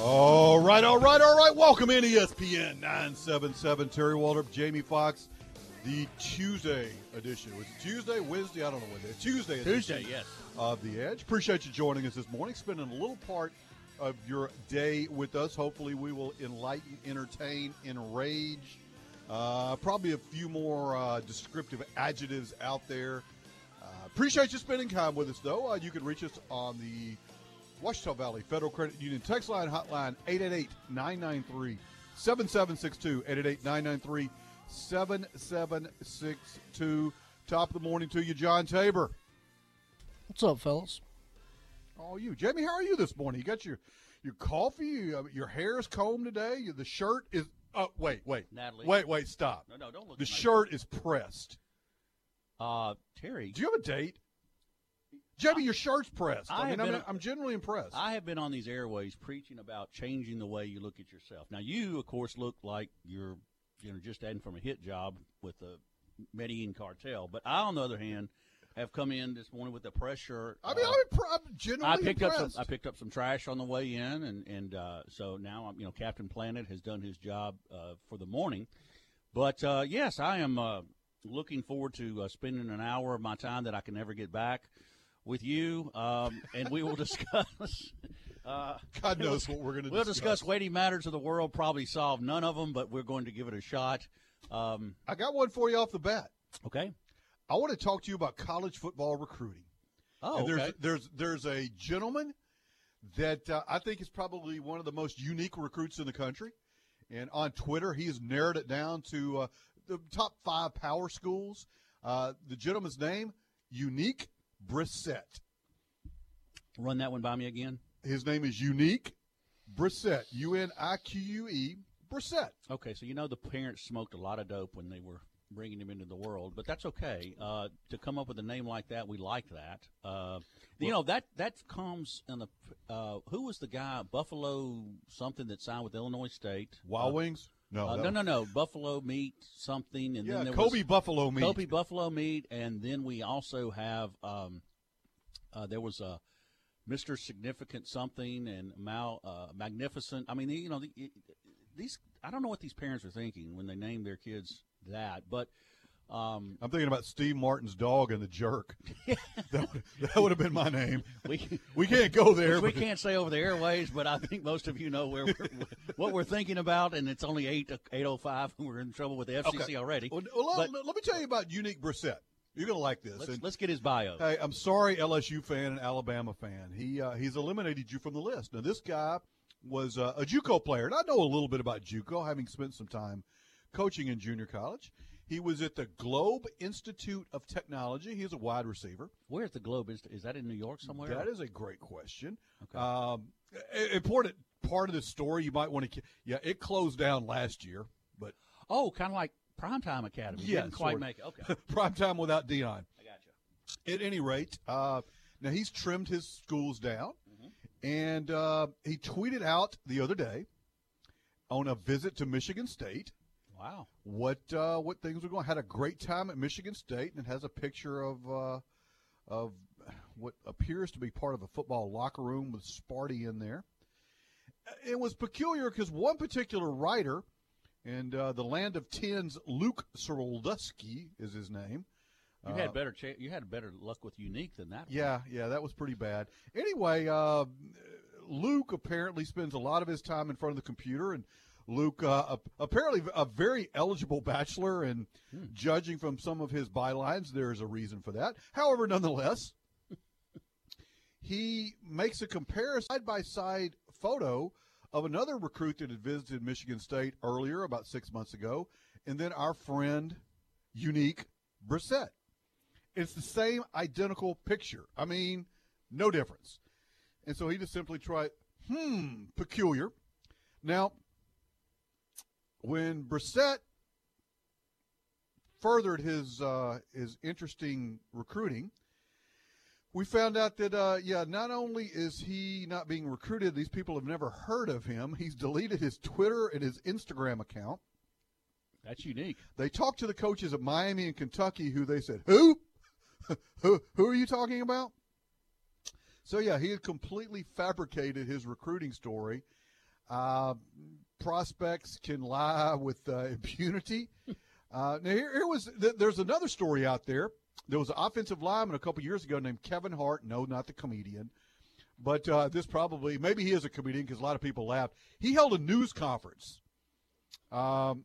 All right, all right, all right. Welcome in ESPN 977. Terry Waldrop, Jamie Fox, the Tuesday edition. Was it Tuesday, Wednesday? I don't know what it is. Tuesday edition Tuesday, yes. of The Edge. Appreciate you joining us this morning, spending a little part of your day with us. Hopefully, we will enlighten, entertain, enrage. Uh, probably a few more uh, descriptive adjectives out there. Uh, appreciate you spending time with us, though. Uh, you can reach us on the Ouachita Valley Federal Credit Union text line hotline 888 993 7762. 888 993 7762. Top of the morning to you, John Tabor. What's up, fellas? Oh, you, Jamie. How are you this morning? You got your your coffee. You, uh, your hair is combed today. You- The shirt is. Oh, wait, wait, Natalie. wait, wait. Stop. No, no, don't look. The at my- shirt is pressed. Uh, Terry, Do you have a date? Jamie, your shirt's pressed. I, I mean, I'm, been- I'm generally impressed. I have been on these airways preaching about changing the way you look at yourself. Now, you, of course, look like you're, you know, just adding from a hit job with the Medellin cartel. But I, on the other hand, have come in this morning with a press shirt. I mean, Uh, I'm, impre- I'm genuinely I picked up some. I picked up some trash on the way in, and and uh, so now I'm. You know, Captain Planet has done his job uh, for the morning. But uh, yes, I am uh, looking forward to uh, spending an hour of my time that I can never get back with you, um, and we will discuss. Uh, God knows what we're going to we'll discuss weighty matters of the world. Probably solve none of them, but we're going to give it a shot. Um, I got one for you off the bat. okay. I want to talk to you about college football recruiting. Oh, And there's okay. there's there's a gentleman that uh, I think is probably one of the most unique recruits in the country, and on Twitter he has narrowed it down to uh, the top five power schools. Uh, the gentleman's name Unique Brissett. Run that one by me again. His name is Unique Brissett. U N I Q U E Brissett. Okay, so you know the parents smoked a lot of dope when they were bringing him into the world, but that's okay. Uh, to come up with a name like that, we like that. Uh, you know that that comes in the uh, who was the guy Buffalo something that signed with Illinois State? Wild Uh, Wings? No, Uh, no, no, no. Buffalomeat something, and Yeah, then there Kobe was Buffalomeat. Kobe Buffalomeat, and then we also have um, uh, there was a Mister Significant something and Mal uh, Magnificent. I mean, you know, the, these I don't know what these parents are thinking when they name their kids that, but um, I'm thinking about Steve Martin's dog and the jerk. that, would, that would have been my name. we We can't go there. we can't say over the airways, but I think most of you know where we're, what we're thinking about, and it's only eight eight oh five, and we're in trouble with the FCC Okay. already. Well, well, But- let, let me tell you about Unique Brissett. You're going to like this. Let's, And, let's get his bio. hey, I'm sorry, LSU fan and Alabama fan. He uh, he's eliminated you from the list. Now, this guy was uh, a JUCO player, and I know a little bit about JUCO, having spent some time coaching in junior college. He was at the Globe Institute of Technology. He's a wide receiver. Where's the Globe is? Is that in New York somewhere? That is a great question. Okay. Um, important part of the story you might want to. Yeah, it closed down last year, but Oh, kind of like Primetime Academy. Yeah, Didn't quite make it. Okay, prime time without Deion. I got you. At any rate, uh, now he's trimmed his schools down, and uh, he tweeted out the other day on a visit to Michigan State Wow. what uh, what things were going. Had a great time at Michigan State, and it has a picture of uh, of what appears to be part of a football locker room with Sparty in there. It was peculiar because one particular writer, and uh, the land of tens, Luke Sorolduski is his name. You Uh, had better. Cha- you had better luck with Unique than that. one. Yeah, yeah, that was pretty bad. Anyway, uh, Luke apparently spends a lot of his time in front of the computer, and Luke uh, apparently a very eligible bachelor, and judging from some of his bylines, there's a reason for that. However, nonetheless, he makes a comparison side by side photo of another recruit that had visited Michigan State earlier, about six months ago, and then our friend, Unique Brissett. It's the same identical picture. I mean, no difference. And so he just simply tried, hmm, peculiar. Now, when Brissett furthered his uh, his interesting recruiting, we found out that uh, yeah, not only is he not being recruited, these people have never heard of him. He's deleted his Twitter and his Instagram account. That's unique. They talked to the coaches at Miami and Kentucky, who they said, "Who, who, who are you talking about?" So yeah, he had completely fabricated his recruiting story. Uh, prospects can lie with uh, impunity. Uh, now here, here was th- there's another story out there. There was an offensive lineman a couple years ago named Kevin Hart. No, not the comedian, but uh, this probably maybe he is a comedian because a lot of people laughed. He held a news conference um,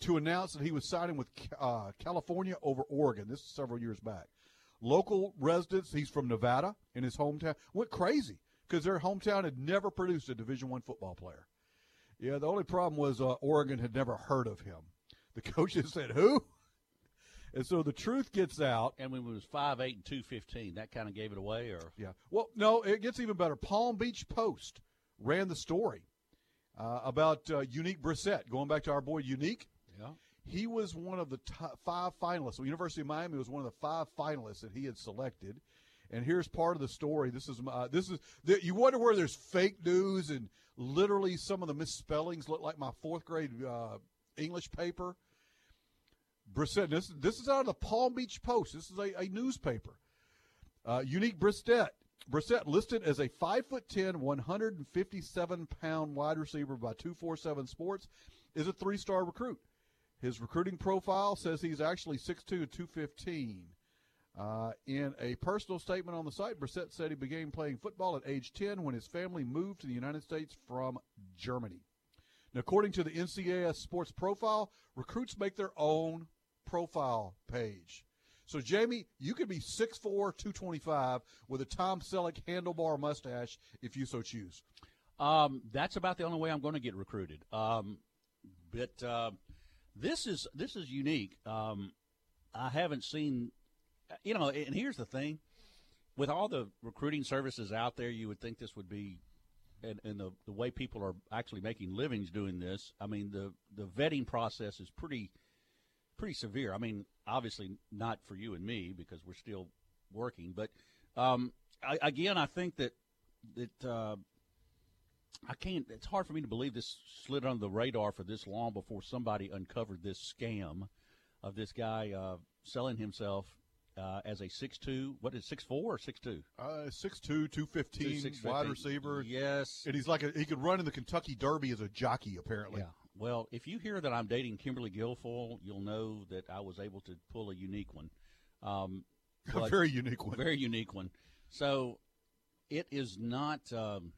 to announce that he was signing with uh, California over Oregon. This is several years back. Local residents, he's from Nevada in his hometown, went crazy because their hometown had never produced a Division One football player. Yeah, the only problem was uh, Oregon had never heard of him. The coaches said, "Who?" And so the truth gets out. And when it was five eight and two fifteen, that kind of gave it away, or Yeah. Well, no, it gets even better. Palm Beach Post ran the story uh, about uh, Unique Brissett. Going back to our boy Unique, yeah, he was one of the top five finalists. The University of Miami was one of the five finalists that he had selected. And here's part of the story. This is uh, this is the, you wonder where there's fake news and literally some of the misspellings look like my fourth grade uh, English paper. Brissett, this this is out of the Palm Beach Post. This is a, a newspaper. Uh, unique Brissett. Brissett listed as a 5'10", 157 pound wide receiver by 247 Sports is a three star recruit. His recruiting profile says he's actually 6'2", 215. Uh, in a personal statement on the site, Brissett said he began playing football at age 10 when his family moved to the United States from Germany. Now, according to the NCAS Sports Profile, recruits make their own profile page. So, Jamie, you could be 6'4", 225 with a Tom Selleck handlebar mustache if you so choose. Um, that's about the only way I'm going to get recruited. Um, but uh, this is this is unique. Um, I haven't seen, you know, and here's the thing: with all the recruiting services out there, you would think this would be, and, and the the way people are actually making livings doing this. I mean, the the vetting process is pretty pretty severe. I mean, obviously not for you and me because we're still working, but um, I, again, I think that that. Uh, I can't. It's hard for me to believe this slid under the radar for this long before somebody uncovered this scam of this guy uh, selling himself uh, as a six two. What is six four or six two? Uh, 6'2", 215, wide receiver. Yes. And he's like a, he could run in the Kentucky Derby as a jockey, apparently. Yeah. Well, if you hear that I'm dating Kimberly Guilfoyle, you'll know that I was able to pull a unique one. Um, a very unique one. very unique one. So it is not um,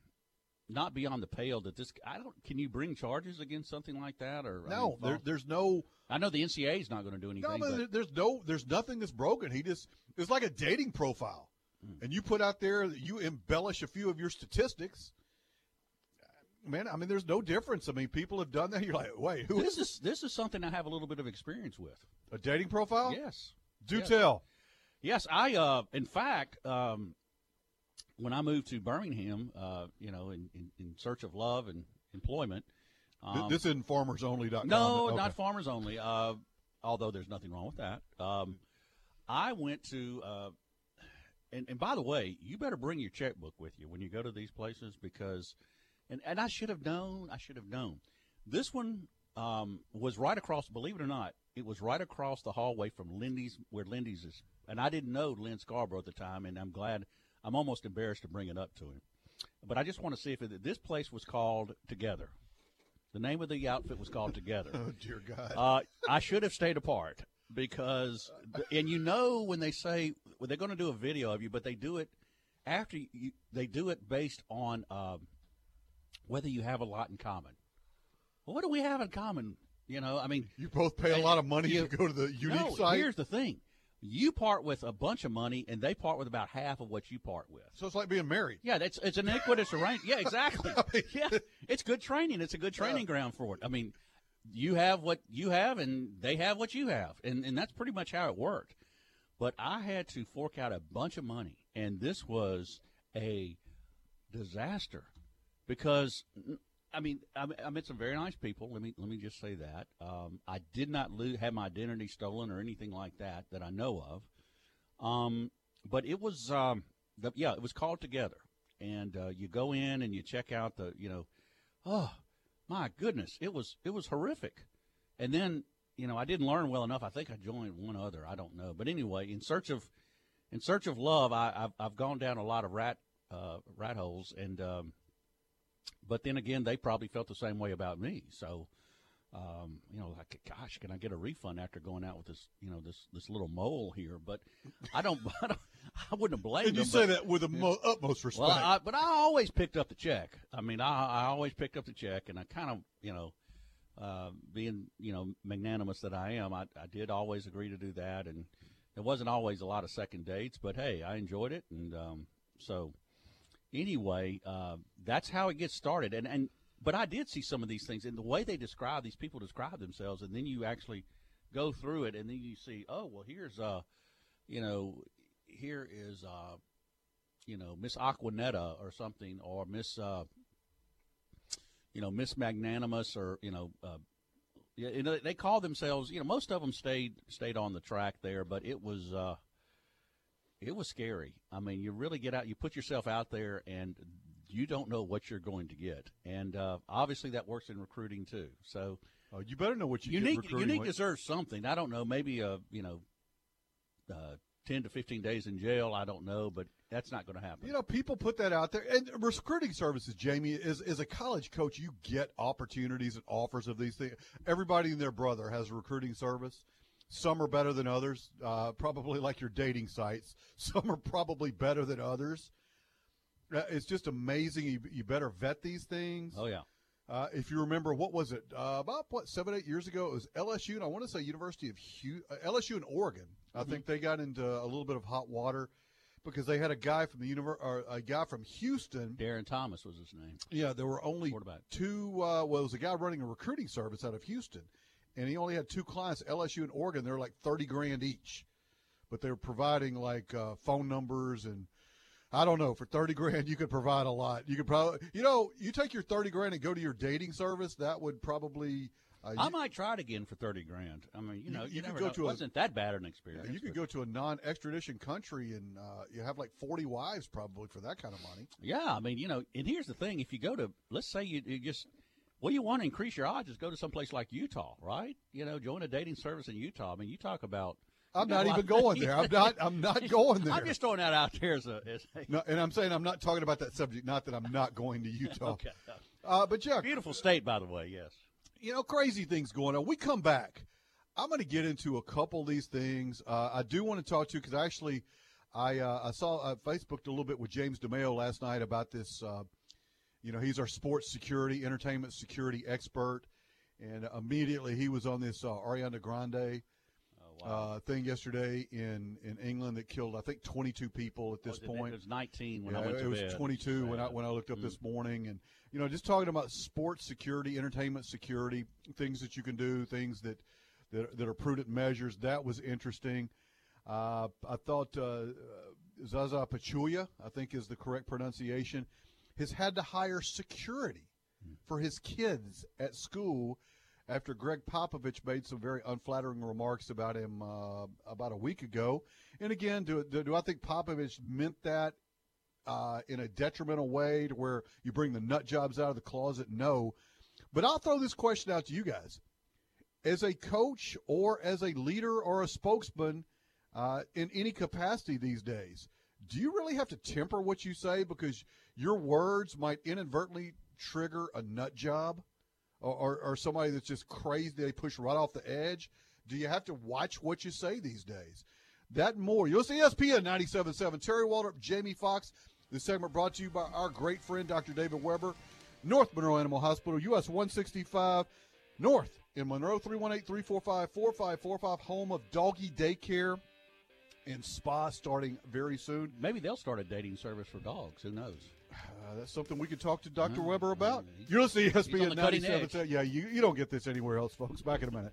not beyond the pale that this. I don't. Can you bring charges against something like that? Or I no, mean, there, there's no I know the NCAA is not going to do anything. no, but there's no there's nothing that's broken. He just it's like a dating profile, Hmm. and you put out there you embellish a few of your statistics. Man, I mean, there's no difference. I mean, people have done that. You're like, wait, who this is this is something I have a little bit of experience with. a dating profile? Yes. Do Yes. tell. Yes, I. Uh, in fact, um, when I moved to Birmingham, uh, you know, in, in, in search of love and employment. Um, this isn't farmersonly.com. No, Okay. not farmers only. Uh, although there's nothing wrong with that. Um, I went to, uh, and, and by the way, you better bring your checkbook with you when you go to these places because, and, and I should have known. I should have known. This one um, was right across. Believe it or not, it was right across the hallway from Lindy's, where Lindy's is. And I didn't know Lynn Scarborough at the time, and I'm glad. I'm almost embarrassed to bring it up to him. But I just want to see if it, this place was called Together. The name of the outfit was called Together. Oh dear God. Uh, I should have stayed apart because, and you know when they say well, they're going to do a video of you, but they do it after you. They do it based on um, whether you have a lot in common. Well, what do we have in common? You know, I mean, you both pay a lot of money you- to go to the unique no. site. Here's the thing: you part with a bunch of money, and they part with about half of what you part with. so it's like being married. Yeah, that's it's an equitous arrangement. Yeah, exactly. mean- yeah, it's good training. It's a good training ground for it. I mean, you have what you have, and they have what you have, and and that's pretty much how it worked. But I had to fork out a bunch of money, and this was a disaster because I mean, I, met some very nice people. Let me let me just say that. Um, I did not lose, have my identity stolen or anything like that that I know of. Um, but it was, um, the, yeah, it was called together, and uh, you go in and you check out the, you know, oh my goodness, it was it was horrific. And then you know I didn't learn well enough. I think I joined one other. I don't know, but anyway, in search of in search of love, I, have I've gone down a lot of rat uh, rat holes, and um, but then again, they probably felt the same way about me. So, um, you know, like, gosh, can I get a refund after going out with this, you know, this this little mole here? But I don't, I, don't, I wouldn't blame And you them, say but- that with the mo- utmost respect. well, I, but I always picked up the check. I mean, I, I always picked up the check, and I kind of, you know, uh, being, you know, magnanimous that I am, I, I did always agree to do that, and there wasn't always a lot of second dates, but hey, I enjoyed it, and um, so anyway, uh, that's how it gets started, and and but I did see some of these things, and the way they describe these people describe themselves, and then you actually go through it, and then you see, oh, well, here's uh, you know, here is uh you know, Miss Aquanetta or something, or Miss, uh, you know, Miss Magnanimous, or you know, uh, yeah, you know, they call themselves. You know, most of them stayed stayed on the track there, but it was uh, it was scary. I mean, you really get out, you put yourself out there, and you don't know what you're going to get, and uh, obviously that works in recruiting too. So Oh, you better know what you unique get unique with. deserves something. I don't know, maybe a you know, uh, ten to fifteen days in jail. I don't know, but that's not going to happen. You know, people put that out there. And recruiting services, Jamie, is as a college coach, you get opportunities and offers of these things. Everybody and their brother has a recruiting service. Some are better than others, uh, probably like your dating sites. Some are probably better than others. Uh, it's just amazing. You, you better vet these things. oh yeah. Uh, if you remember, what was it? Uh, about what seven, eight years ago, it was LSU, and I want to say University of Hu- uh, LSU in Oregon. I think they got into a little bit of hot water because they had a guy from the univer- or a guy from Houston. Darren Thomas was his name. Yeah, there were only two. Uh, well, it was a guy running a recruiting service out of Houston, and he only had two clients, LSU and Oregon. They're like thirty grand each, but they were providing like uh, phone numbers and I don't know. For thirty grand, you could provide a lot. You could probably, you know, you take your thirty grand and go to your dating service. That would probably. Uh, I you, might try it again for thirty grand. I mean, you You- know, you you, could go know. to it a- wasn't that bad an experience. you could go to a non-extradition country and uh, you have like forty wives probably for that kind of money. Yeah, I mean, you know, and here's the thing: if you go to, let's say you, you just, well, you want to increase your odds, just go to some place like Utah, right? You know, join a dating service in Utah. I mean, you talk about. I'm not even going there. I'm not. I'm not going there. I'm just throwing that out there as a. As a No, and I'm saying I'm not talking about that subject. Not that I'm not going to Utah. okay. Uh, but yeah, Beautiful state, by the way. Yes. you know, crazy things going on. We come back. I'm going to get into a couple of these things. Uh, I do want to talk to you because actually, I uh, I saw I Facebooked a little bit with James DeMeo last night about this. Uh, you know, he's our sports security, entertainment security expert, and immediately he was on this uh, Ariana Grande Oh, wow. uh, thing yesterday in in England that killed I think 22 people at this Was point. it was 19 when yeah, I went to it was bed. 22 when I when I looked up Mm. this morning, and you know, just talking about sports security, entertainment security, things that you can do, things that that, that are prudent measures. That was interesting. Uh, I thought uh, Zaza Pachulia, I think is the correct pronunciation, has had to hire security for his kids at school after Gregg Popovich made some very unflattering remarks about him uh, about a week ago. And again, do, do, do I think Popovich meant that uh, in a detrimental way to where you bring the nut jobs out of the closet? No. But I'll throw this question out to you guys. As a coach or as a leader or a spokesman uh, in any capacity these days, do you really have to temper what you say because your words might inadvertently trigger a nut job or, or, or somebody that's just crazy they push right off the edge? Do you have to watch what you say these days? That more. You'll see ESPN 97.7. Terry Waldrop, Jamie Fox. This segment brought to you by our great friend, Dr. David Weber, North Monroe Animal Hospital, US 165 North in Monroe, 318-345-4545, home of doggy daycare and spa starting very soon. Maybe they'll start a dating service for dogs. Who knows? Uh, that's something we could talk to Dr. No, Weber about. no, he's- You're listening to he's on ESPN the cutting 97.7. edge. Yeah, you, you don't get this anywhere else, folks. Back in a minute.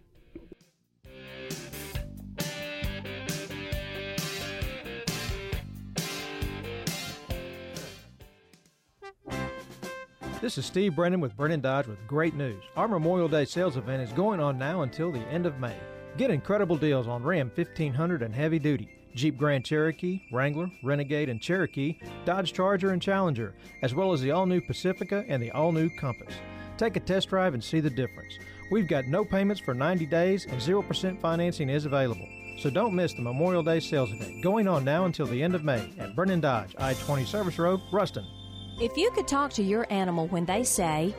This is Steve Brennan with Brennan Dodge with great news. Our Memorial Day sales event is going on now until the end of May. Get incredible deals on Ram 1500 and heavy duty, Jeep Grand Cherokee, Wrangler, Renegade, and Cherokee, Dodge Charger and Challenger, as well as the all new Pacifica and the all new Compass. Take a test drive and see the difference. We've got no payments for 90 days and 0% financing is available. So don't miss the Memorial Day sales event going on now until the end of May at Brennan Dodge, I 20 Service Road, Ruston. If you could talk to your animal when they say,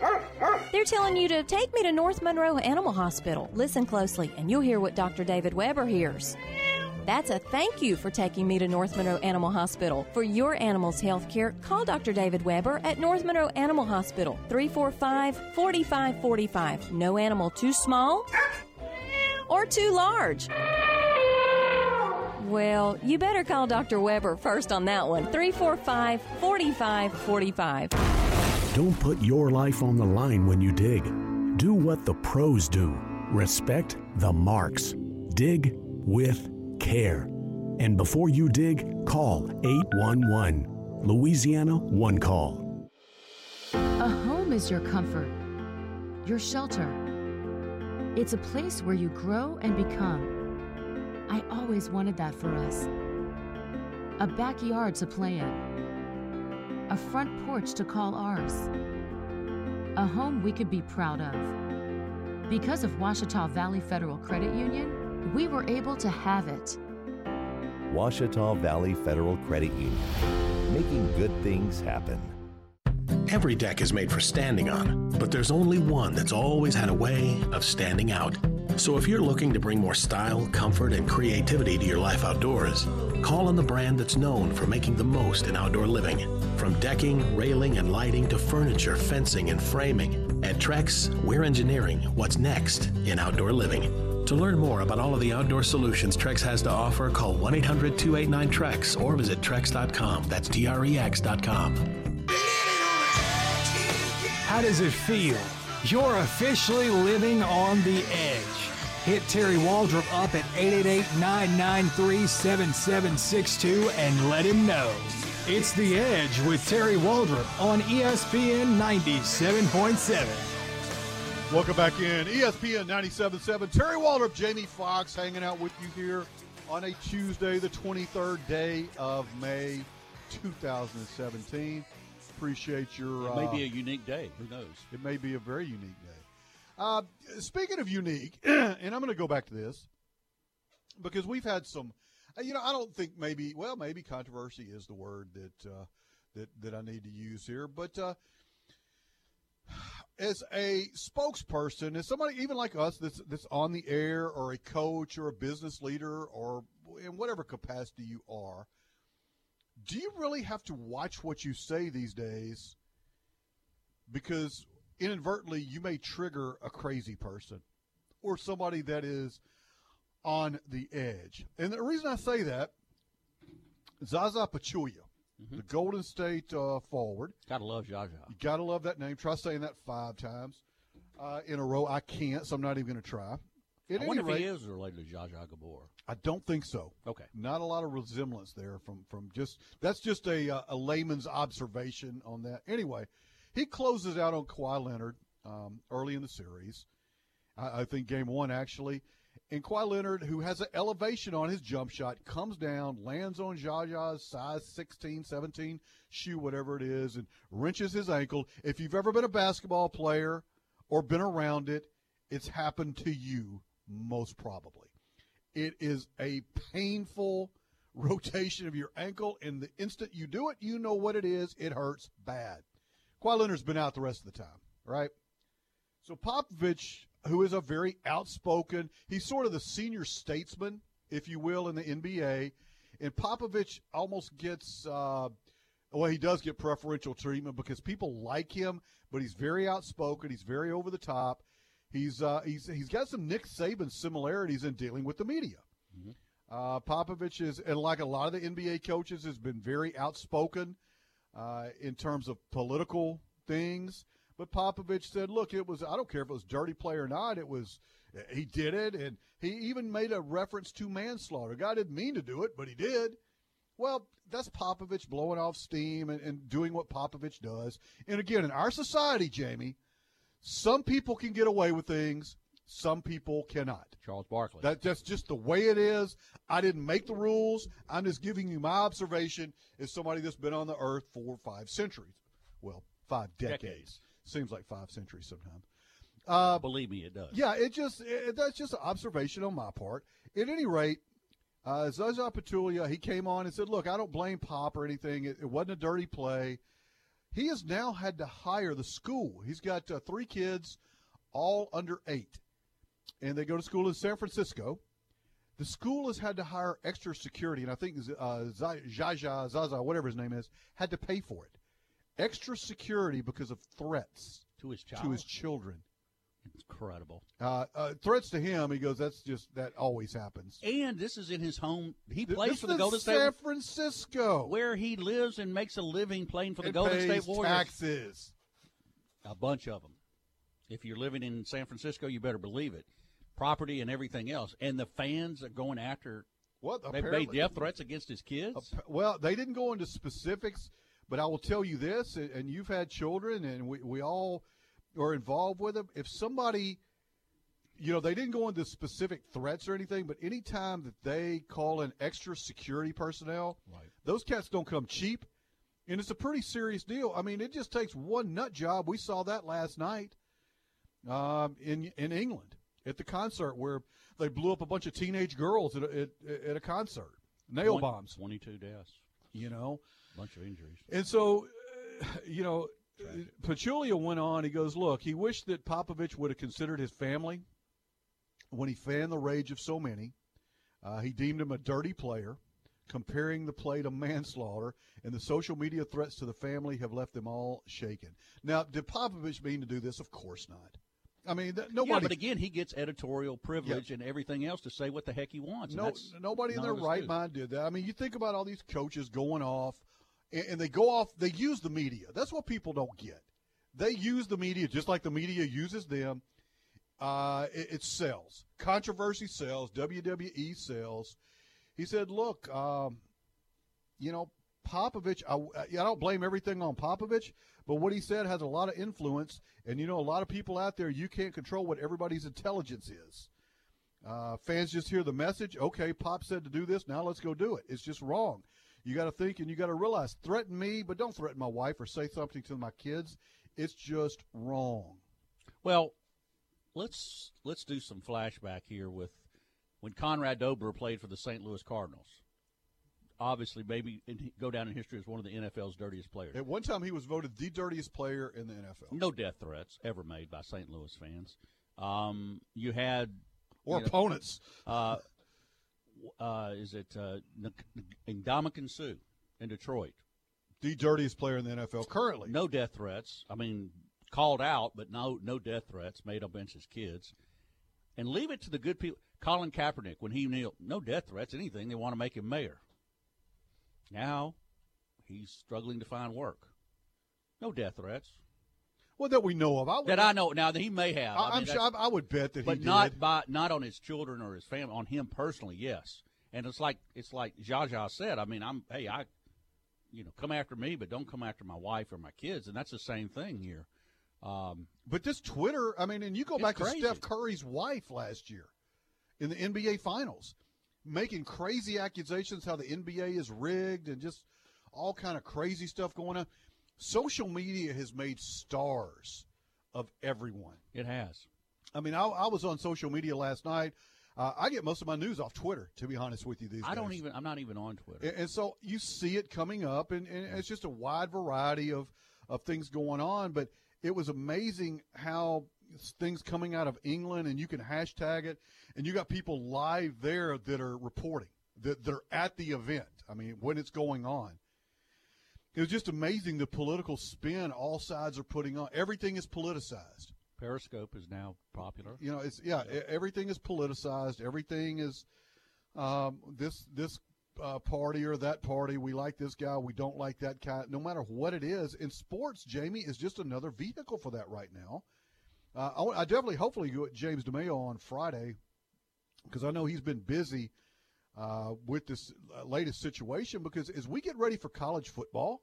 they're telling you to take me to North Monroe Animal Hospital, listen closely and you'll hear what Dr. David Weber hears. That's a thank you for taking me to North Monroe Animal Hospital. For your animal's health care, call Dr. David Weber at North Monroe Animal Hospital, 345 4545. No animal too small or too large. Well, you better call Dr. Weber first on that one. 345 4545. Don't put your life on the line when you dig. Do what the pros do. Respect the marks. Dig with care. And before you dig, call 811. Louisiana One Call. A home is your comfort, your shelter. It's a place where you grow and become. I always wanted that for us. A backyard to play in, a front porch to call ours, a home we could be proud of. Because of Ouachita Valley Federal Credit Union, we were able to have it. Ouachita Valley Federal Credit Union, making good things happen. Every deck is made for standing on, but there's only one that's always had a way of standing out. So if you're looking to bring more style, comfort, and creativity to your life outdoors, call on the brand that's known for making the most in outdoor living. From decking, railing, and lighting to furniture, fencing, and framing, at Trex, we're engineering what's next in outdoor living. To learn more about all of the outdoor solutions Trex has to offer, call 1 800 289 Trex or visit Trex.com. That's T R E X.com. How does it feel? You're officially living on the edge. Hit Terry Waldrop up at 888-993-7762 and let him know. It's The Edge with Terry Waldrop on ESPN 97.7. Welcome back in. ESPN 97.7. Terry Waldrop, Jamie Fox hanging out with you here on a Tuesday, the 23rd day of May 2017. Appreciate your. It may uh, be a unique day. Who knows? It may be a very unique day. Uh, speaking of unique, and I'm going to go back to this because we've had some. uh, You know, I don't think maybe. Well, maybe controversy is the word that uh, that that I need to use here. But uh, as a spokesperson, as somebody even like us that's that's on the air, or a coach, or a business leader, or in whatever capacity you are, do you really have to watch what you say these days? Because inadvertently, you may trigger a crazy person or somebody that is on the edge. And the reason I say that, Zaza Pachulia, the Golden State uh, forward. Gotta love Zaza. You got to love that name. Try saying that five times uh, in a row. I can't, so I'm not even to try. At I wonder if he is related to Zsa Zsa Gabor. I don't think so. Okay. Not a lot of resemblance there from from just that's just a uh, a layman's observation on that. Anyway, he closes out on Kawhi Leonard um, early in the series. I, I think game one actually, and Kawhi Leonard, who has an elevation on his jump shot, comes down, lands on Zaza's size 16, 17 shoe, whatever it is, and wrenches his ankle. If you've ever been a basketball player or been around it, it's happened to you most probably. It is a painful rotation of your ankle, and the instant you do it, you know what it is. It hurts bad. Kawhi Leonard's been out the rest of the time, right? So Popovich, who is a very outspoken, he's sort of the senior statesman, if you will, in the NBA, and Popovich almost gets, uh, well, he does get preferential treatment because people like him, but he's very outspoken. He's very over the top. He's uh, he's he's got some Nick Saban similarities in dealing with the media. Uh, Popovich is, and like a lot of the NBA coaches, has been very outspoken uh, in terms of political things. But Popovich said, "Look, it was I don't care if it was dirty play or not. It was he did it, and he even made a reference to manslaughter. Guy didn't mean to do it, but he did. Well, that's Popovich blowing off steam and, and doing what Popovich does. And again, in our society, Jamie, some people can get away with things, some people cannot. Charles Barkley. That, that's just the way it is. I didn't make the rules. I'm just giving you my observation as somebody that's been on the earth for five centuries. Well, five decades. Decades. Seems like five centuries sometimes. Uh, Believe me, it does. yeah, it just it, that's just an observation on my part. At any rate, uh, Zaza Pachulia, he came on and said, "Look, I don't blame Pop or anything. It, it wasn't a dirty play." He has now had to hire the school. He's got uh, three kids, all under eight, and they go to school in San Francisco. The school has had to hire extra security, and I think uh, Zaza, Zaza, whatever his name is, had to pay for it. Extra security because of threats To his child. to his children. Incredible. Uh, uh, threats to him, he goes, that's just, that always happens. And this is in his home. He Th- plays this for the is Golden State, San Francisco. where he lives and makes a living playing for the and Golden pays State Warriors. taxes. A bunch of them. If you're living in San Francisco, you better believe it. Property and everything else, and the fans are going after. What? They made death threats against his kids. Well, they didn't go into specifics, but I will tell you this, and- you've had children, and we, we all are involved with them. If somebody, you know, they didn't go into specific threats or anything, but anytime that they call in extra security personnel, Right. those cats don't come cheap, and it's a pretty serious deal. I mean, it just takes one nut job. We saw that last night um, in in England at the concert where they blew up a bunch of teenage girls at a, at, at a concert, nail Twen- bombs. Twenty-two deaths, You know, bunch of injuries. and so, uh, you know, Pachulia went on. He goes, "Look, he wished that Popovich would have considered his family when he fanned the rage of so many. Uh, he deemed him a dirty player, comparing the play to manslaughter, and the social media threats to the family have left them all shaken." Now, did Popovich mean to do this? Of course not. I mean, th- Yeah, but again, he gets editorial privilege and everything else to say what the heck he wants. No, nobody in their right do. mind did that. I mean, you think about all these coaches going off, and, and they go off. They use the media. That's what people don't get. They use the media just like the media uses them. Uh, it, it sells. Controversy sells. WWE sells. He said, "Look, um, you know, Popovich. I, I don't blame everything on Popovich, but what he said has a lot of influence. And you know, a lot of people out there, you can't control what everybody's intelligence is." Uh, fans just hear the message. Okay, Pop said to do this. Now let's go do it. It's just wrong. You got to think and you got to realize. Threaten me, but don't threaten my wife or say something to my kids. It's just wrong. Well, let's let's do some flashback here with when Conrad Dobler played for the St. Louis Cardinals. Obviously, maybe go down in history as one of the NFL's dirtiest players. At one time, he was voted the dirtiest player in the NFL. No death threats ever made by St. Louis fans. Um, you had Or you know, opponents. Uh, uh, is it uh, Ndamukong Suh in Detroit? The dirtiest player in the NFL currently. No death threats. I mean, called out, but no no death threats made up against his kids. And leave it to the good people. Colin Kaepernick, when he kneeled, no death threats, anything. They want to make him mayor. Now he's struggling to find work. No death threats Well, that we know of. I that I know. Now that he may have. I, am mean, sure. I, I would bet that but he not did. by not on his children or his family. On him personally, yes. And it's like it's like Zaza said. I mean, I'm hey, I, you know, come after me, but don't come after my wife or my kids. And that's the same thing here. Um, But this Twitter, I mean, and you go back crazy. to Steph Curry's wife last year in the NBA Finals, making crazy accusations how the NBA is rigged and just all kind of crazy stuff going on. Social media has made stars of everyone. it has. I mean, I, I was on social media last night. Uh, I get most of my news off Twitter, to be honest with you. These I don't even. I'm not even on Twitter. And, and so you see it coming up, and, and it's just a wide variety of, of things going on. But it was amazing how things coming out of England, and you can hashtag it, and you got people live there that are reporting, that they're at the event. I mean, when it's going on. It was just amazing the political spin all sides are putting on. Everything is politicized. Periscope is now popular. You know, it's yeah, e- everything is politicized. Everything is um, this this uh, party or that party. We like this guy. We don't like that guy. No matter what it is, in sports, Jamie is just another vehicle for that right now. Uh, I, I definitely, hopefully, go at James DeMeo on Friday because I know he's been busy uh, with this latest situation because as we get ready for college football,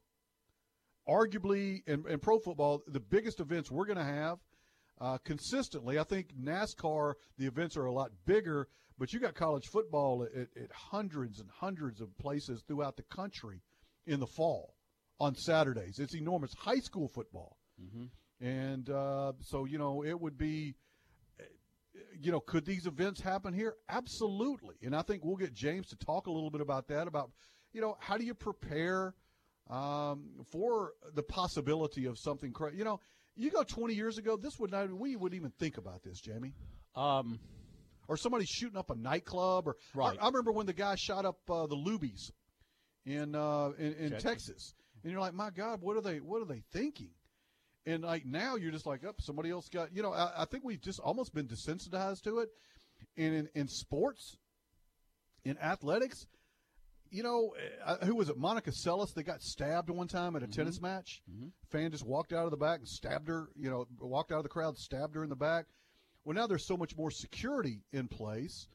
arguably in, in pro football, the biggest events we're going to have uh, consistently. I think NASCAR, the events are a lot bigger, but you got college football at, at hundreds and hundreds of places throughout the country in the fall on Saturdays. It's enormous. High school football. Mm-hmm. And uh, so, you know, it would be, you know, could these events happen here? Absolutely. And I think we'll get James to talk a little bit about that, about, you know, how do you prepare um, for the possibility of something crazy? You know, you go 20 years ago, this would not, we wouldn't even think about this, Jamie. Um, or somebody shooting up a nightclub, or right. I, I remember when the guy shot up uh, the Luby's in uh, in, in Texas. Texas. and you're like, my God, what are they? What are they thinking? And like now, you're just like, up oh, somebody else got. You know, I, I, think we've just almost been desensitized to it. And in, in sports, in athletics, you know, uh, who was it? Monica Seles. They got stabbed one time at a mm-hmm. tennis match. Mm-hmm. Fan just walked out of the back and stabbed her. You know, walked out of the crowd, stabbed her in the back. Well, now there's so much more security in place,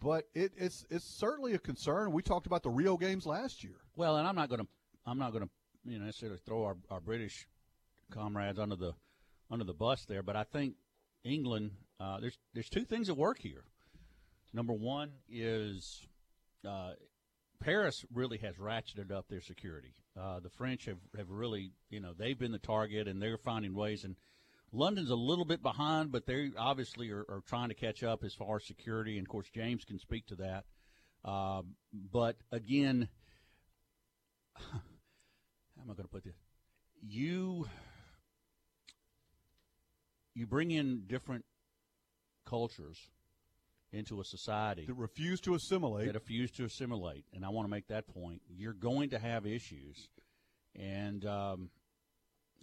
but it, it's it's certainly a concern. We talked about the Rio games last year. Well, and I'm not going to I'm not going to you know necessarily throw our, our British comrades under the under the bus there, but I think England uh, there's there's two things at work here. Number one is uh, Paris really has ratcheted up their security. Uh, the French have, have really, you know, they've been the target and they're finding ways. And London's a little bit behind, but they obviously are, are, trying to catch up as far as security. And of course, James can speak to that. Uh, but again, how am I going to put this? You you bring in different cultures into a society that refuse to assimilate. That refuse to assimilate, and I want to make that point. You're going to have issues, and um,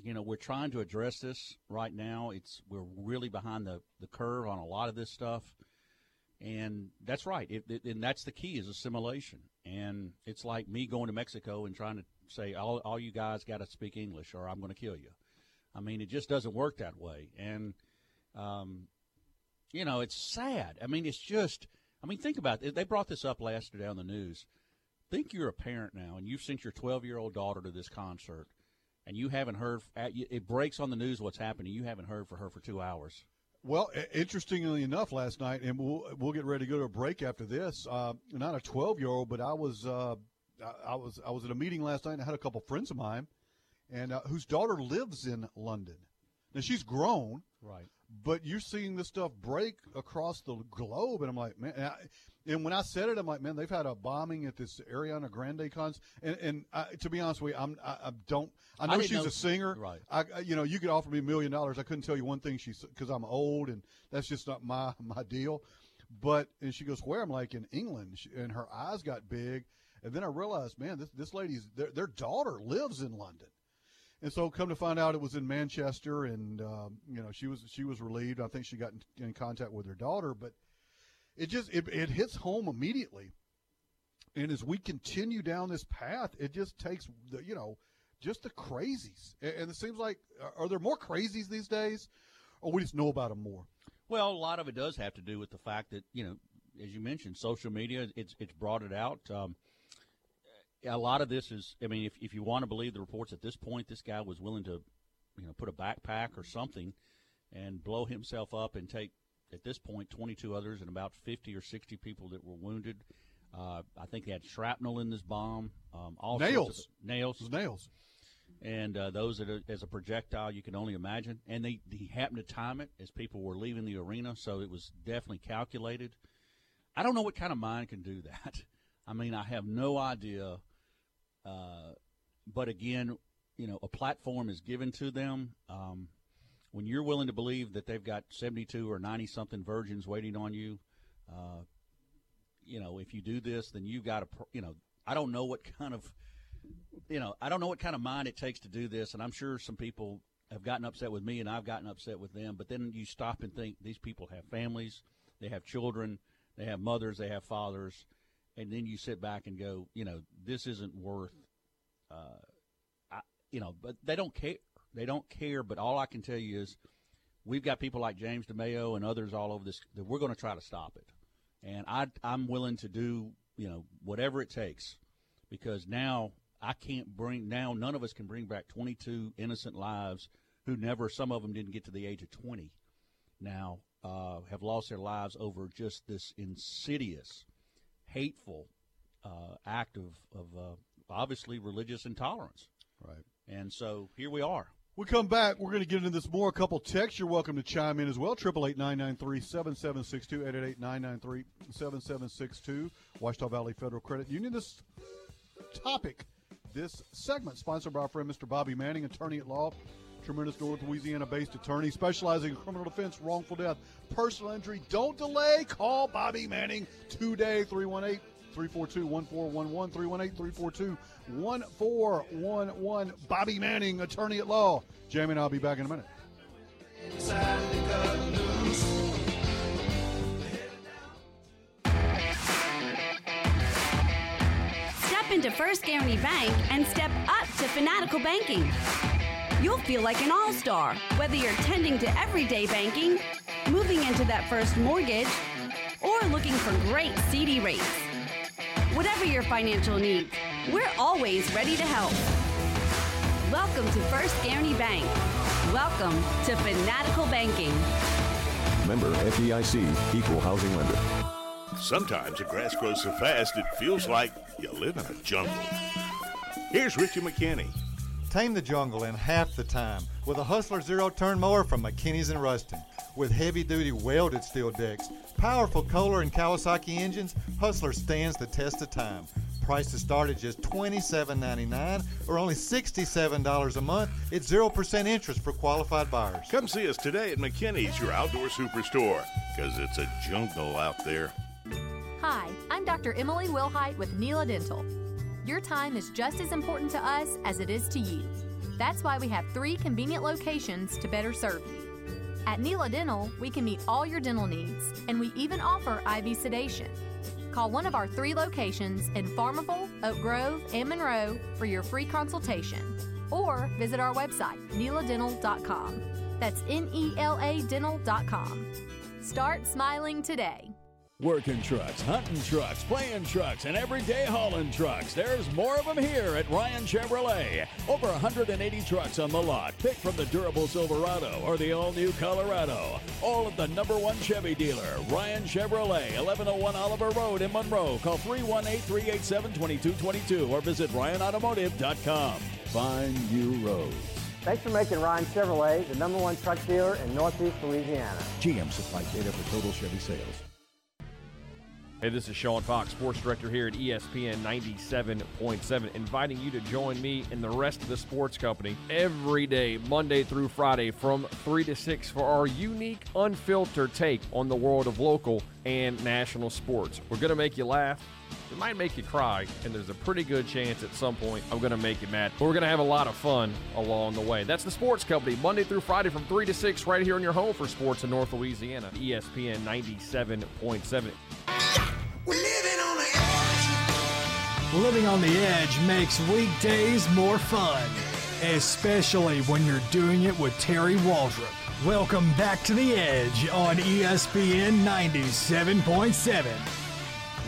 you know, we're trying to address this right now. It's we're really behind the, the curve on a lot of this stuff, and that's right. It, it, and that's the key is assimilation. And it's like me going to Mexico and trying to say all all you guys got to speak English or I'm going to kill you. I mean, it just doesn't work that way. And um, you know, it's sad. I mean, it's just. I mean, think about it. They brought this up yesterday on the news. Think you're a parent now, and you've sent your 12 year old daughter to this concert and you haven't heard. It breaks on the news what's happening. You haven't heard for her for two hours. Well, interestingly enough, last night, and we'll we'll get ready to go to a break after this. Uh, not a twelve year old, but I was uh, I was I was at a meeting last night. and I had a couple friends of mine, and uh, whose daughter lives in London. Now she's grown, right? But you're seeing this stuff break across the globe, and I'm like, man. And, I, and when I said it, I'm like, man, they've had a bombing at this Ariana Grande concert. And, and I, to be honest with you, I'm, I, I don't. I know I she's know, a singer. Right. I, you know, you could offer me a million dollars. I couldn't tell you one thing she's because I'm old, and that's just not my my deal. But and she goes, where? I'm like in England, and her eyes got big. And then I realized, man, this this lady's their, their daughter lives in London. And so, come to find out, it was in Manchester, and um, you know she was she was relieved. I think she got in, in, contact with her daughter, but it just it, it hits home immediately. And as we continue down this path, it just takes the you know just the crazies, and, it seems like are there more crazies these days, or we just know about them more? Well, a lot of it does have to do with the fact that you know, as you mentioned, social media it's it's brought it out. Um, a lot of this is, I mean, if, if you want to believe the reports at this point, this guy was willing to, you know, put a backpack or something and blow himself up and take, at this point, 22 others and about 50 or 60 people that were wounded. Uh, I think he had shrapnel in this bomb. Um, all nails. Of, nails. Nails. And uh, those that are, as a projectile, you can only imagine. And they, he happened to time it as people were leaving the arena, so it was definitely calculated. I don't know what kind of mind can do that. I mean, I have no idea uh, but again, you know, a platform is given to them. Um, when you're willing to believe that they've got 72 or 90 something virgins waiting on you, uh, you know, if you do this, then you've got to, you know, I don't know what kind of, you know, I don't know what kind of mind it takes to do this. And I'm sure some people have gotten upset with me and I've gotten upset with them. But then you stop and think these people have families, they have children, they have mothers, they have fathers and then you sit back and go, you know, this isn't worth, uh, I, you know, but they don't care. They don't care. But all I can tell you is, we've got people like James DeMeo and others all over this that we're going to try to stop it, and I, I'm willing to do you know, whatever it takes, because now I can't bring now none of us can bring back 22 innocent lives who never some of them didn't get to the age of 20 now uh, have lost their lives over just this insidious, hateful uh, act of, of uh, obviously religious intolerance. Right. And so here we are. We come back. We're going to get into this more. A couple texts. You're welcome to chime in as well. Triple eight nine nine three seven seven six two eight eight eight nine nine three seven seven six two. Ouachita Valley Federal Credit Union. This topic, this segment, sponsored by our friend Mr. Bobby Manning, attorney at law, tremendous North Louisiana-based attorney specializing in criminal defense, wrongful death, personal injury. Don't delay. Call Bobby Manning today. 318- 342-1411, 318-342-1411. Bobby Manning, attorney at law. Jamie and I'll be back in a minute. Step into First Guarantee Bank and step up to Fanatical Banking. You'll feel like an all star, whether you're tending to everyday banking, moving into that first mortgage, or looking for great CD rates. Whatever your financial needs, we're always ready to help. Welcome to First Guarantee Bank. Welcome to Fanatical Banking. Member FDIC, Equal Housing Lender. Sometimes the grass grows so fast it feels like you live in a jungle. Here's Richie McKinney. Tame the jungle in half the time with a Hustler Zero Turn Mower from McKinney's and Ruston. With heavy duty welded steel decks, powerful Kohler and Kawasaki engines, Hustler stands the test of time. Prices start at just $27.99 or only $67 a month. It's 0% interest for qualified buyers. Come see us today at McKinney's, your outdoor superstore, because it's a jungle out there. Hi, I'm Dr. Emily Wilhite with NELA Dental. Your time is just as important to us as it is to you. That's why we have three convenient locations to better serve you. At NELA Dental, we can meet all your dental needs, and we even offer IV sedation. Call one of our three locations in Farmerville, Oak Grove, and Monroe for your free consultation, or visit our website, neladental.com. That's N E L A dental.com. Start smiling today. Working trucks, hunting trucks, playing trucks, and everyday hauling trucks. There's more of them here at Ryan Chevrolet. Over 180 trucks on the lot. Pick from the durable Silverado or the all-new Colorado. All at the number one Chevy dealer, Ryan Chevrolet, 1101 Oliver Road in Monroe. Call 318-387-2222 or visit RyanAutomotive.com. Find you roads. Thanks for making Ryan Chevrolet the number one truck dealer in Northeast Louisiana. GM supplies data for total Chevy sales. Hey, this is Sean Fox, sports director here at ESPN 97.7, inviting you to join me and the rest of the sports company every day, Monday through Friday, from 3 to 6 for our unique, unfiltered take on the world of local and national sports. We're going to make you laugh. It might make you cry, and there's a pretty good chance at some point I'm going to make you mad. But we're going to have a lot of fun along the way. That's the Sports Company, Monday through Friday from 3 to 6, right here in your home for sports in North Louisiana, ESPN 97.7. Living on the edge makes weekdays more fun, especially when you're doing it with Terry Waldrop. Welcome back to the Edge on ESPN 97.7.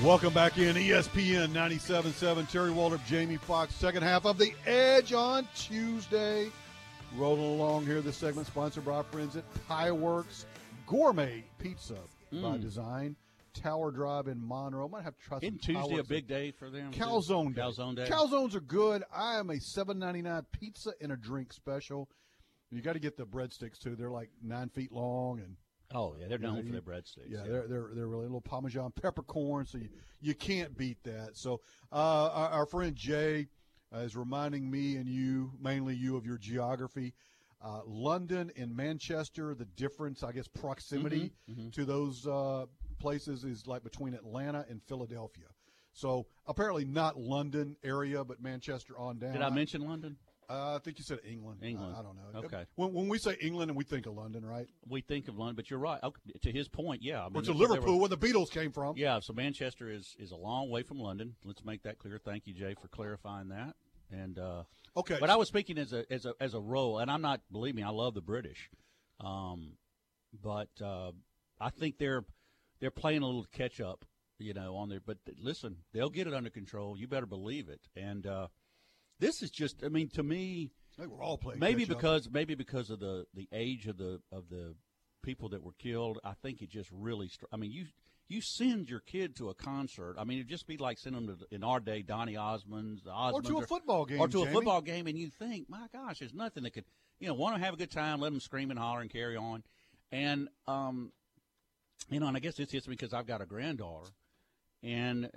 Welcome back in ESPN 97.7. Terry Waldrop, Jamie Fox, second half of the Edge on Tuesday. Rolling along here, this segment sponsored by our friends at Pie Works Gourmet Pizza by Mm. Design. Tower Drive in Monroe. I might have to try some Isn't Tuesday a big day for them? too? Calzone day. Calzone day. Calzones are good. I am a seven ninety nine pizza and a drink special. You got to get the breadsticks too. They're like nine feet long and. Oh yeah, they're known Yeah, for their breadsticks. Yeah, they're they're they're really little Parmesan peppercorn, so you, you can't beat that. So uh, our, our friend Jay uh, is reminding me and you, mainly you, of your geography. Uh, London and Manchester, the difference, I guess, proximity Mhm, mhm. to those uh, places is like between Atlanta and Philadelphia. So apparently not London area, but Manchester on down. Did I mention London? Uh, I think you said England. England. I, I don't know. Okay. When, when we say England, and we think of London, right? We think of London, but you're right. Okay, to his point, yeah. I mean, Or to they were- Liverpool, where the Beatles came from. Yeah, so Manchester is is a long way from London. Let's make that clear. Thank you, Jay, for clarifying that. And uh, Okay. but I was speaking as a as a as a role, and I'm not. Believe me, I love the British, um, but uh, I think they're they're playing a little catch up you know, on there. But listen, they'll get it under control. You better believe it. And uh, this is just, I mean, to me, think we're all playing. maybe catch up. because maybe because of the the age of the of the people that were killed. I think it just really. Str- I mean, you you send your kid to a concert. I mean, it'd just be like sending them to, in our day, Donny Osmond's, the or Osmonds, to a football game, or to Jamie. a football game, and you think, my gosh, there's nothing that could, you know, want to have a good time, let them scream and holler and carry on, and um, you know, and I guess it's just because I've got a granddaughter, and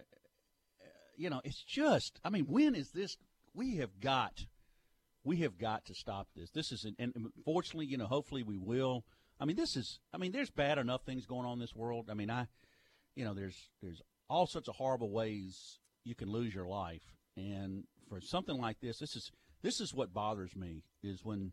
you know, it's just, I mean, when is this? We have got, we have got to stop this. This is, an, and fortunately, you know, hopefully we will. I mean, this is, I mean, there's bad enough things going on in this world. I mean, I, you know, there's there's all sorts of horrible ways you can lose your life, and for something like this, this is this is what bothers me is when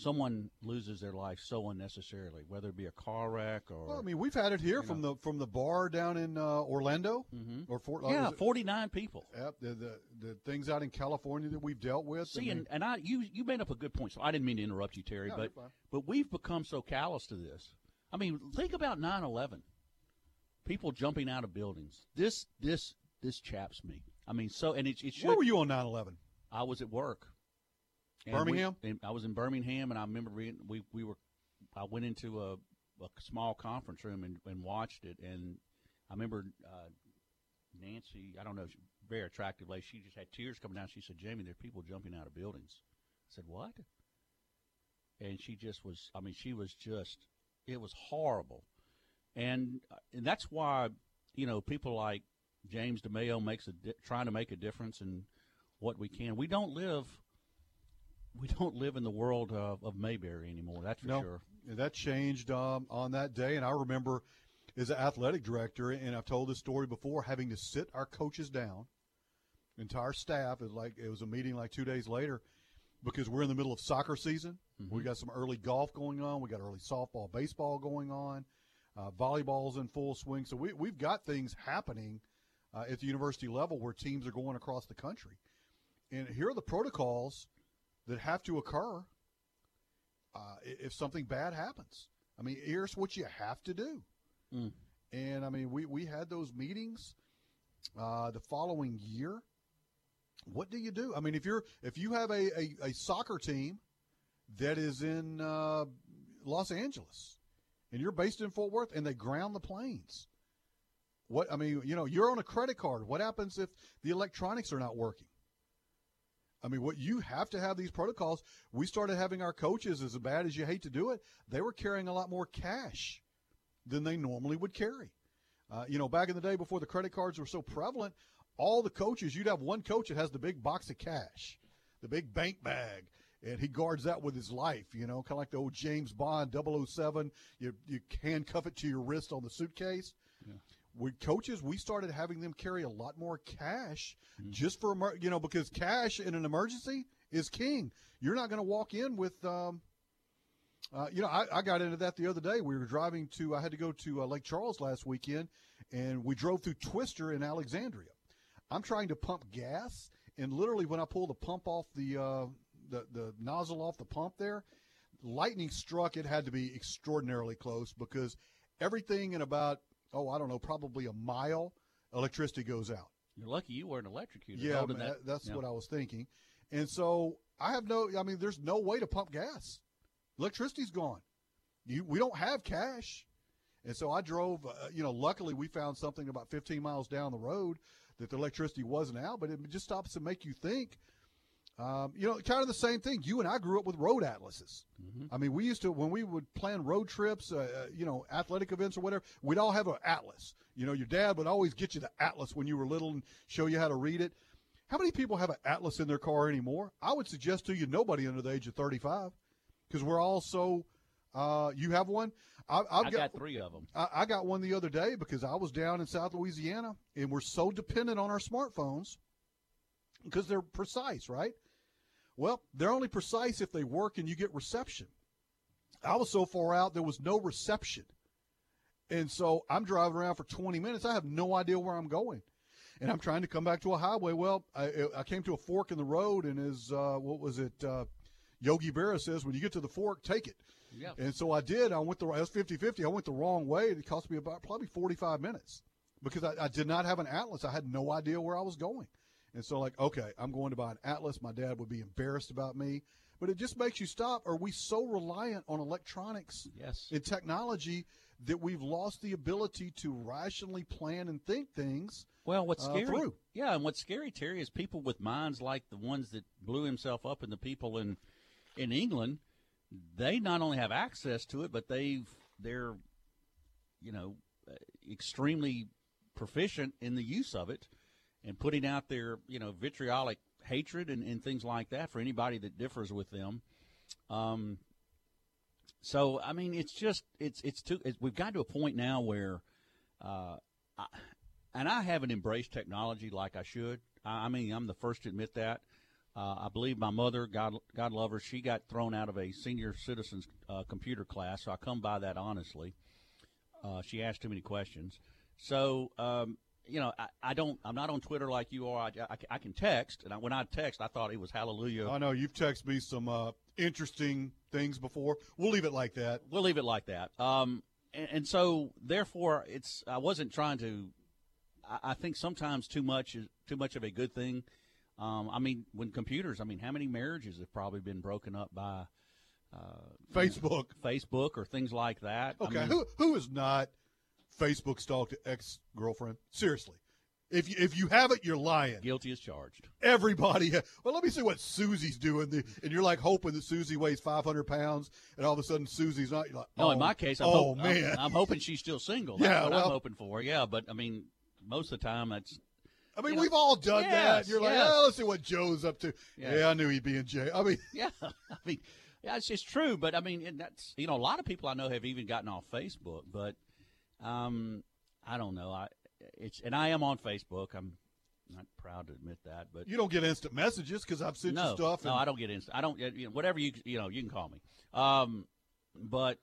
someone loses their life so unnecessarily, whether it be a car wreck or Well, I mean, we've had it here from the from the bar down in uh, Orlando or Fort. uh, yeah, forty nine people. Yep, the, the the things out in California that we've dealt with. See, and, and I you you made up a good point. So I didn't mean to interrupt you, Terry, No, but but we've become so callous to this. I mean, think about 9-11. People jumping out of buildings. This this this chaps me. I mean, so and it, it should. Where were you on 9/11? I was at work. And we- Birmingham? and I was in Birmingham, and I remember being, we we were. I went into a, a small conference room and, and watched it, and I remember uh, Nancy. I don't know, she, very attractive lady. She just had tears coming down. She said, "Jamie, there are people jumping out of buildings." I said, "What?" And she just was. I mean, she was just. It was horrible, and and that's why you know people like James DeMeo makes a di- trying to make a difference in what we can. We don't live. We don't live in the world of, of Mayberry anymore. That's for no, sure. that changed um, on that day. And I remember, as an athletic director, and I've told this story before, having to sit our coaches down, entire staff. It was like it was a meeting like two days later, because we're in the middle of soccer season. We got some early golf going on. We got early softball, baseball going on. Uh, volleyball's in full swing. So we, we've got things happening uh, at the university level where teams are going across the country. And here are the protocols that have to occur uh, if something bad happens. I mean, here's what you have to do. Mm. And I mean, we, we had those meetings uh, the following year. What do you do? I mean, if you're if you have a, a, a soccer team that is in uh, Los Angeles and you're based in Fort Worth and they ground the planes, what I mean, you know, you're on a credit card. What happens if the electronics are not working? I mean, what you have to have these protocols. We started having our coaches, as bad as you hate to do it, they were carrying a lot more cash than they normally would carry. Uh, you know, back in the day before the credit cards were so prevalent, all the coaches, you'd have one coach that has the big box of cash, the big bank bag, and he guards that with his life, you know, kind of like the old James Bond 007. You, you handcuff it to your wrist on the suitcase. With coaches, we started having them carry a lot more cash just for, emer- you know, because cash in an emergency is king. You're not going to walk in with, um, uh, you know, I, I got into that the other day. We were driving to, I had to go to uh, Lake Charles last weekend, and we drove through Twister in Alexandria. I'm trying to pump gas, and literally when I pull the pump off the, uh, the, the nozzle off the pump there, lightning struck. It had to be extraordinarily close because everything in about, oh, I don't know, probably a mile, electricity goes out. You're lucky you weren't electrocuted. Yeah, man, that- that's yeah. what I was thinking. And so I have no, I mean, there's no way to pump gas. Electricity's gone. You, we don't have cash. And so I drove, uh, you know, luckily we found something about 15 miles down the road that the electricity wasn't out, but it just stops to make you think. Um, you know, kind of the same thing. You and I grew up with road atlases. I mean, we used to, when we would plan road trips, uh, uh, you know, athletic events or whatever, we'd all have an atlas. You know, your dad would always get you the atlas when you were little and show you how to read it. How many people have an atlas in their car anymore? I would suggest to you nobody under the age of 35 because we're all so. Uh, you have one? I, I've I got three of them. I, I got one the other day because I was down in South Louisiana and we're so dependent on our smartphones because they're precise, right? Well, they're only precise if they work and you get reception. I was so far out, there was no reception. And so I'm driving around for 20 minutes. I have no idea where I'm going. And I'm trying to come back to a highway. Well, I, I came to a fork in the road, and as, uh, what was it? Uh, Yogi Berra says, when you get to the fork, take it. Yeah. And so I did. I went the, I was 50 50. I went the wrong way. It cost me about probably 45 minutes because I, I did not have an Atlas. I had no idea where I was going. And so, like, okay, I'm going to buy an Atlas. My dad would be embarrassed about me. But it just makes you stop. Are we so reliant on electronics yes. and technology that we've lost the ability to rationally plan and think things? Well, what's uh, scary? through? Yeah, and what's scary, Terry, is people with minds like the ones that blew himself up and the people in in England. They not only have access to it, but they've they're you know uh, extremely proficient in the use of it and putting out their you know vitriolic hatred and, and things like that for anybody that differs with them. Um, so I mean, it's just it's it's too. It's, we've got to a point now where, uh, I, and I haven't embraced technology like I should. I, I mean, I'm the first to admit that. Uh, I believe my mother, God God love her, she got thrown out of a senior citizens uh, computer class. So I come by that honestly. Uh, she asked too many questions. So um, you know, I, I, don't. I'm not on Twitter like you are. I, I, I can text, and I, when I text, I thought it was Hallelujah. I know you've texted me some uh, interesting things before. We'll leave it like that. We'll leave it like that. Um, and, and so therefore, it's. I wasn't trying to. I, I, think sometimes too much is too much of a good thing. Um, I mean, when computers. I mean, how many marriages have probably been broken up by uh, Facebook, Facebook, or things like that? Okay, I mean, who who is not Facebook stalked ex girlfriend? Seriously. If you, if you haven't, you're lying. Guilty as charged. Everybody. Well, let me see what Susie's doing. And you're like hoping that Susie weighs 500 pounds, and all of a sudden Susie's not. Like, no, oh, in my case, I'm oh hope, man, I'm, I'm, hoping she's still single. Yeah, what well, I'm hoping for. Yeah, but I mean, most of the time that's. I mean, we've all done yes, that. You're like, yes. oh, let's see what Joe's up to. Yeah. Yeah, I knew he'd be in jail. I mean, yeah, I mean, yeah, it's just true. But I mean, and that's you know, a lot of people I know have even gotten off Facebook, but um, I don't know. I it's and I am on Facebook. I'm not proud to admit that, but you don't get instant messages because I've sent no, you stuff. no, I don't get instant. I don't. You know, whatever you you know, you can call me. Um, but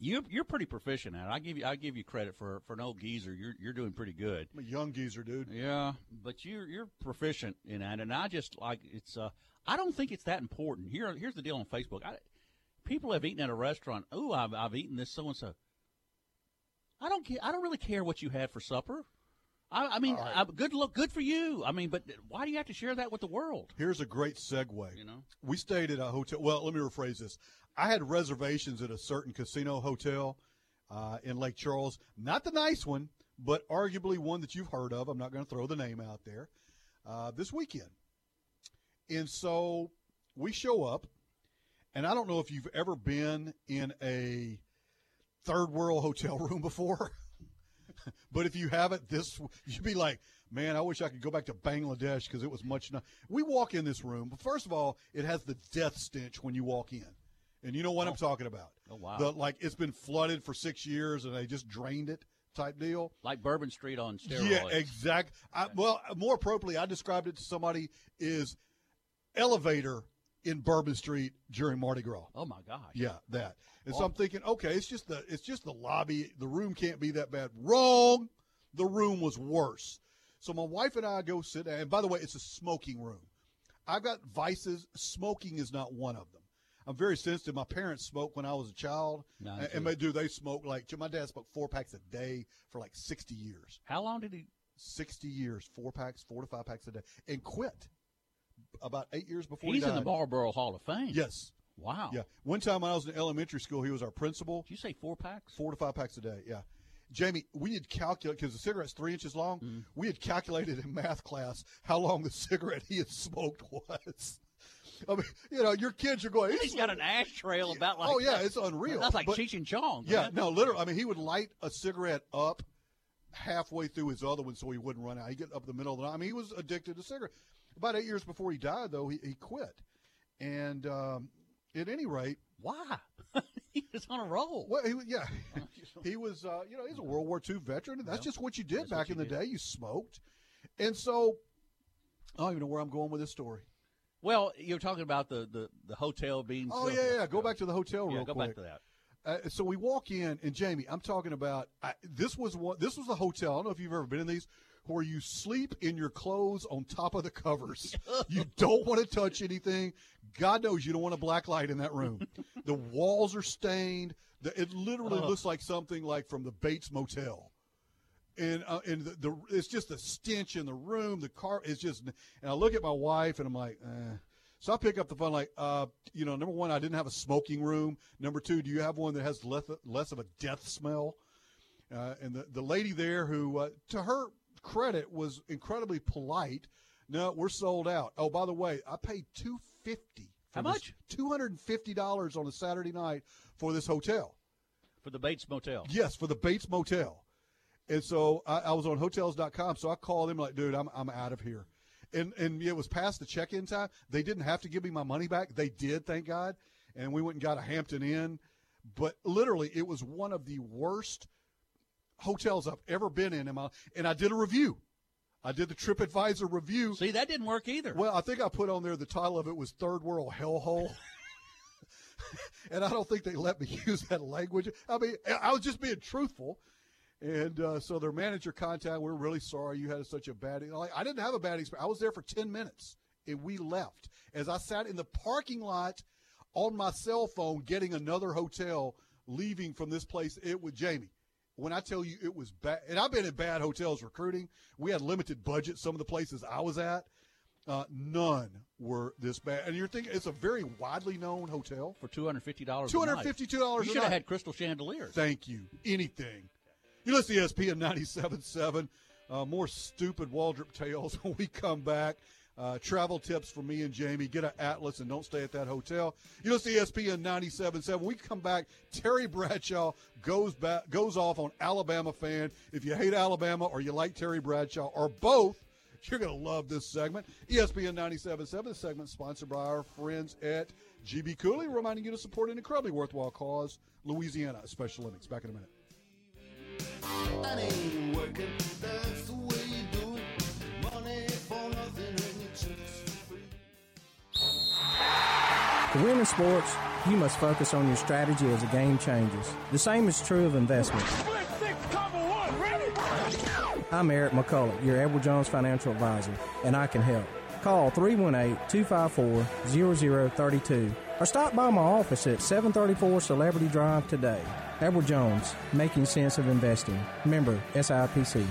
you you're pretty proficient at it. I give you I give you credit for for an old geezer. You're you're doing pretty good. I'm a young geezer, dude. Yeah, but you're you're proficient in that, and I just like it's. uh I don't think it's that important. Here here's the deal on Facebook. I, people have eaten at a restaurant. Oh, I've I've eaten this so and so. I don't care. I don't really care what you had for supper. I, I mean, I, good look, good for you. I mean, but why do you have to share that with the world? Here's a great segue. You know, we stayed at a hotel. Well, let me rephrase this. I had reservations at a certain casino hotel uh, in Lake Charles. Not the nice one, but arguably one that you've heard of. I'm not going to throw the name out there. Uh, this weekend, and so we show up, and I don't know if you've ever been in a third world hotel room before. but if you haven't, this you'd be like, man, I wish I could go back to Bangladesh because it was much. Not- we walk in this room, but first of all, it has the death stench when you walk in, and you know what I'm oh. talking about. Oh wow! The like it's been flooded for six years and they just drained it type deal. Like Bourbon Street on steroids. Yeah, exact. I, well, more appropriately, I described it to somebody is elevator in Bourbon Street during Mardi Gras. Oh my gosh! Yeah, that. And so I'm thinking, okay, it's just the it's just the lobby. The room can't be that bad. Wrong. The room was worse. So my wife and I go sit down. And by the way, it's a smoking room. I've got vices. Smoking is not one of them. I'm very sensitive. My parents smoked when I was a child, and, and they do. They smoke like my dad smoked four packs a day for like 60 years. How long did he? 60 years, four packs, four to five packs a day, and quit about eight years before He's he in the. Marlboro Hall of Fame. Yes. Wow. Yeah. One time when I was in elementary school, he was our principal. Did you say four packs? Four to five packs a day. Yeah. Jamie, we had calculated because the cigarette's three inches long. Mm-hmm. We had calculated in math class how long the cigarette he had smoked was. I mean, you know, your kids are going. He's got an ash trail about like. oh yeah, that. it's unreal. That's like But- Cheech and Chong. Yeah, man. no, literally. I mean, he would light a cigarette up halfway through his other one so he wouldn't run out. He'd get up in the middle of the night. I mean, he was addicted to cigarettes. About eight years before he died, though, he, he quit. And um, at any rate, why? he was on a roll. Well, he, was- yeah, he was. Uh, you know, he's a World War II veteran, and that's Yeah. just what you did That's back what in the did. day. You smoked, and so I don't even know where I'm going with this story. Well, you're talking about the the, the hotel being. Oh yeah, yeah. Go back to the hotel Yeah, real go quick. back to that. Uh, so we walk in, and Jamie, I'm talking about I, this was one. This was a hotel. I don't know if you've ever been in these, where you sleep in your clothes on top of the covers. you don't want to touch anything. God knows you don't want a black light in that room. the walls are stained. The, it literally Ugh. looks like something like from the Bates Motel. and uh, and the, the it's just the stench in the room. The car is just, and I look at my wife and I'm like, eh. so I pick up the phone like, uh, you know, number one, I didn't have a smoking room. Number two, do you have one that has less less of a death smell? Uh, and the the lady there who, uh, to her credit, was incredibly polite. No, we're sold out. Oh, by the way, I paid two fifty. How much? Two hundred and fifty dollars on a Saturday night for this hotel. For the Bates Motel. Yes, for the Bates Motel. And so I, I was on hotels.com. So I called them like, dude, I'm, I'm out of here. And, and it was past the check in time. They didn't have to give me my money back. They did, thank God. And we went and got a Hampton Inn. But literally, it was one of the worst hotels I've ever been in. in my, and I did a review. I did the TripAdvisor review. See, that didn't work either. Well, I think I put on there the title of it was Third World Hellhole. and I don't think they let me use that language. I mean, I was just being truthful. And uh, so their manager contacted, we're really sorry you had such a bad. I didn't have a bad experience. I was there for ten minutes, and we left. As I sat in the parking lot on my cell phone, getting another hotel, leaving from this place, it was Jamie. When I tell you it was bad, and I've been in bad hotels recruiting. We had limited budget. Some of the places I was at, uh, none were this bad. And you're thinking it's a very widely known hotel for two hundred fifty dollars. Two hundred fifty-two dollars. You should have had crystal chandeliers. Thank you. Anything. You listen to ESPN 97.7. Uh, more stupid Waldrop tales when we come back. Uh, travel tips for me and Jamie. Get an Atlas and don't stay at that hotel. You listen to ESPN 97.7. When we come back, Terry Bradshaw goes back, goes off on Alabama fan. If you hate Alabama or you like Terry Bradshaw or both, you're going to love this segment. ESPN 97.7. This segment sponsored by our friends at GB Cooley, reminding you to support an incredibly worthwhile cause, Louisiana Special Olympics. Back in a minute. To win in sports, you must focus on your strategy as the game changes. The same is true of investments. I'm Eric McCullough, your Edward Jones financial advisor, and I can help. Call 318-254-0032 or stop by my office at 734 Celebrity Drive today. Edward Jones, making sense of investing. Member SIPC.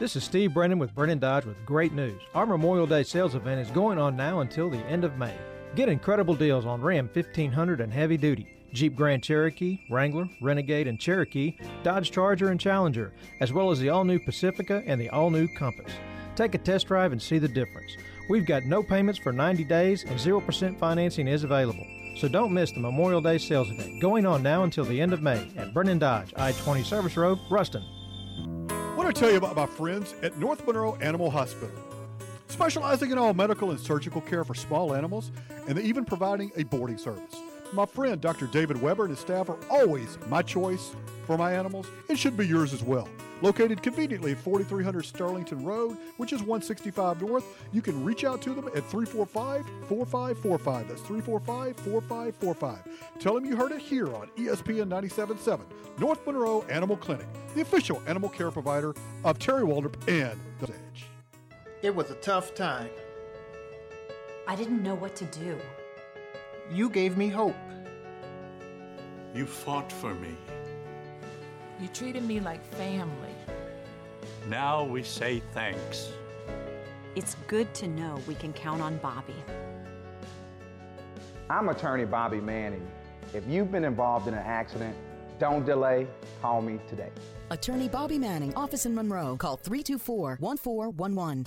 This is Steve Brennan with Brennan Dodge with great news. Our Memorial Day sales event is going on now until the end of May. Get incredible deals on Ram 1500 and heavy duty, Jeep Grand Cherokee, Wrangler, Renegade, and Cherokee, Dodge Charger and Challenger, as well as the all new Pacifica and the all new Compass. Take a test drive and see the difference. We've got no payments for 90 days and 0% financing is available. So don't miss the Memorial Day sales event going on now until the end of May at Brennan Dodge, I 20 Service Road, Ruston. I want to tell you about my friends at North Monroe Animal Hospital. Specializing in all medical and surgical care for small animals, and even providing a boarding service. My friend Dr. David Weber and his staff are always my choice for my animals. It should be yours as well. Located conveniently at 4300 Sterlington Road, which is 165 North, you can reach out to them at 345 4545. That's 345 4545. Tell them you heard it here on ESPN 977, North Monroe Animal Clinic, the official animal care provider of Terry Waldrop and The Edge. It was a tough time. I didn't know what to do. You gave me hope. You fought for me. You treated me like family. Now we say thanks. It's good to know we can count on Bobby. I'm attorney Bobby Manning. If you've been involved in an accident, don't delay. Call me today. Attorney Bobby Manning, office in Monroe. Call 324 1411.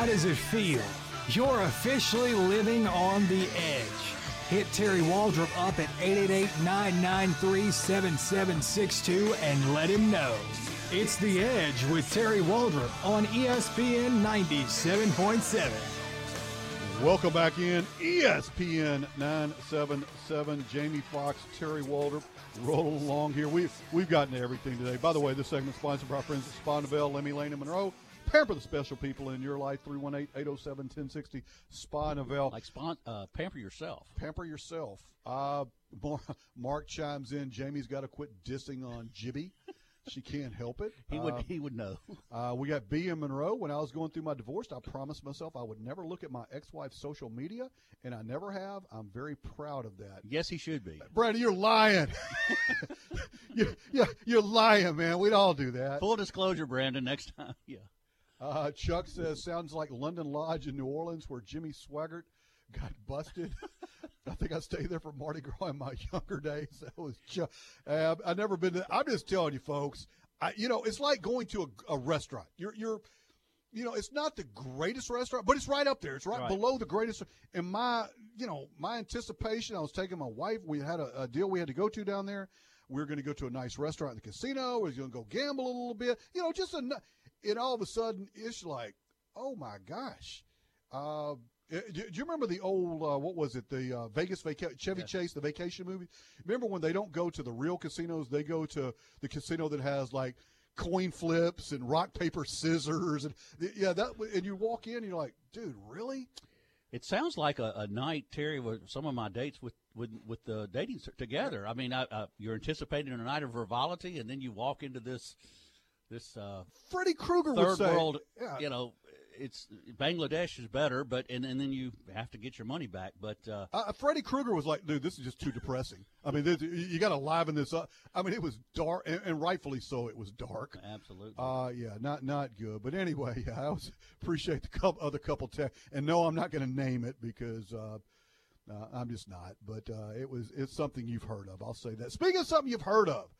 How does it feel? You're officially living on the edge. Hit Terry Waldrop up at 888-993-7762 and let him know. It's The Edge with Terry Waldrop on ESPN 97.7. Welcome back in ESPN 977. Jamie Fox, Terry Waldrop, rolling along here. We've we've gotten to everything today. By the way, this segment is sponsored by our friends at Spondaville, Lemmy Lane, and Monroe. Pamper the special people in your life. 318-807-1060. Spondaville. Like spon- uh, pamper yourself. Pamper yourself. Uh, Mar- Mark chimes in. Jamie's got to quit dissing on Jibby. She can't help it. He would Uh, he would know. uh, we got B in Monroe. When I was going through my divorce, I promised myself I would never look at my ex-wife's social media, and I never have. I'm very proud of that. Yes, he should be. Brandon, you're lying. you, you, you're lying, man. We'd all do that. Full disclosure, Brandon. Next time, yeah. Uh, Chuck says, sounds like London Lodge in New Orleans where Jimmy Swaggart got busted. I think I stayed there for Mardi Gras in my younger days. That was Chuck. Uh, I've never been to, I'm just telling you, folks, I, you know, it's like going to a, a restaurant. You're, you're, you know, it's not the greatest restaurant, but it's right up there. It's right, Right. below the greatest. And my, you know, my anticipation, I was taking my wife. We had a, a deal we had to go to down there. We were going to go to a nice restaurant in the casino. We were going to go gamble a little bit. You know, just a. And all of a sudden, it's like, oh my gosh. Uh, do, do you remember the old uh, what was it the uh, Vegas vaca- Chevy Chase the vacation movie? Remember when they don't go to the real casinos, they go to the casino that has like coin flips and rock paper scissors and yeah that and you walk in and you're like, dude, really? It sounds like a, a night, Terry, with some of my dates with with with the dating together. I mean, I, uh, you're anticipating a night of frivolity, and then you walk into this this uh, Freddy Krueger would third say, world. yeah. You know, it's Bangladesh is better, but and, and then you have to get your money back. But uh, Uh, Freddy Krueger was like, dude, this is just too depressing. I mean, this, you got to liven this up. I mean, it was dark, and, and rightfully so. It was dark. Absolutely. Uh, yeah, not not good. But anyway, I always appreciate the couple, other couple. Te- and no, I'm not going to name it because uh, uh, I'm just not. But uh, it was it's something you've heard of. I'll say that. Speaking of something you've heard of,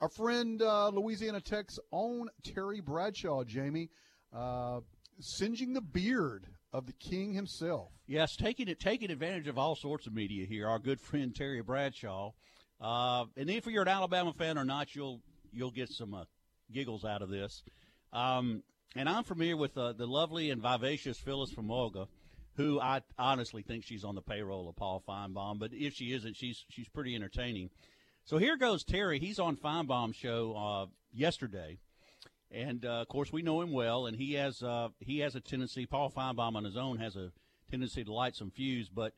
our friend uh, Louisiana Tech's own Terry Bradshaw, Jamie, uh, singeing the beard of the king himself. Yes, taking it, taking advantage of all sorts of media here. Our good friend Terry Bradshaw, uh, and if you're an Alabama fan or not, you'll you'll get some uh, giggles out of this. Um, and I'm familiar with uh, the lovely and vivacious Phyllis from Mulga, who I honestly think she's on the payroll of Paul Finebaum. But if she isn't, she's she's pretty entertaining. So here goes Terry. He's on Finebaum's show uh, yesterday. And uh, of course, we know him well, and he has uh, he has a tendency. Paul Feinbaum on his own has a tendency to light some fuse, but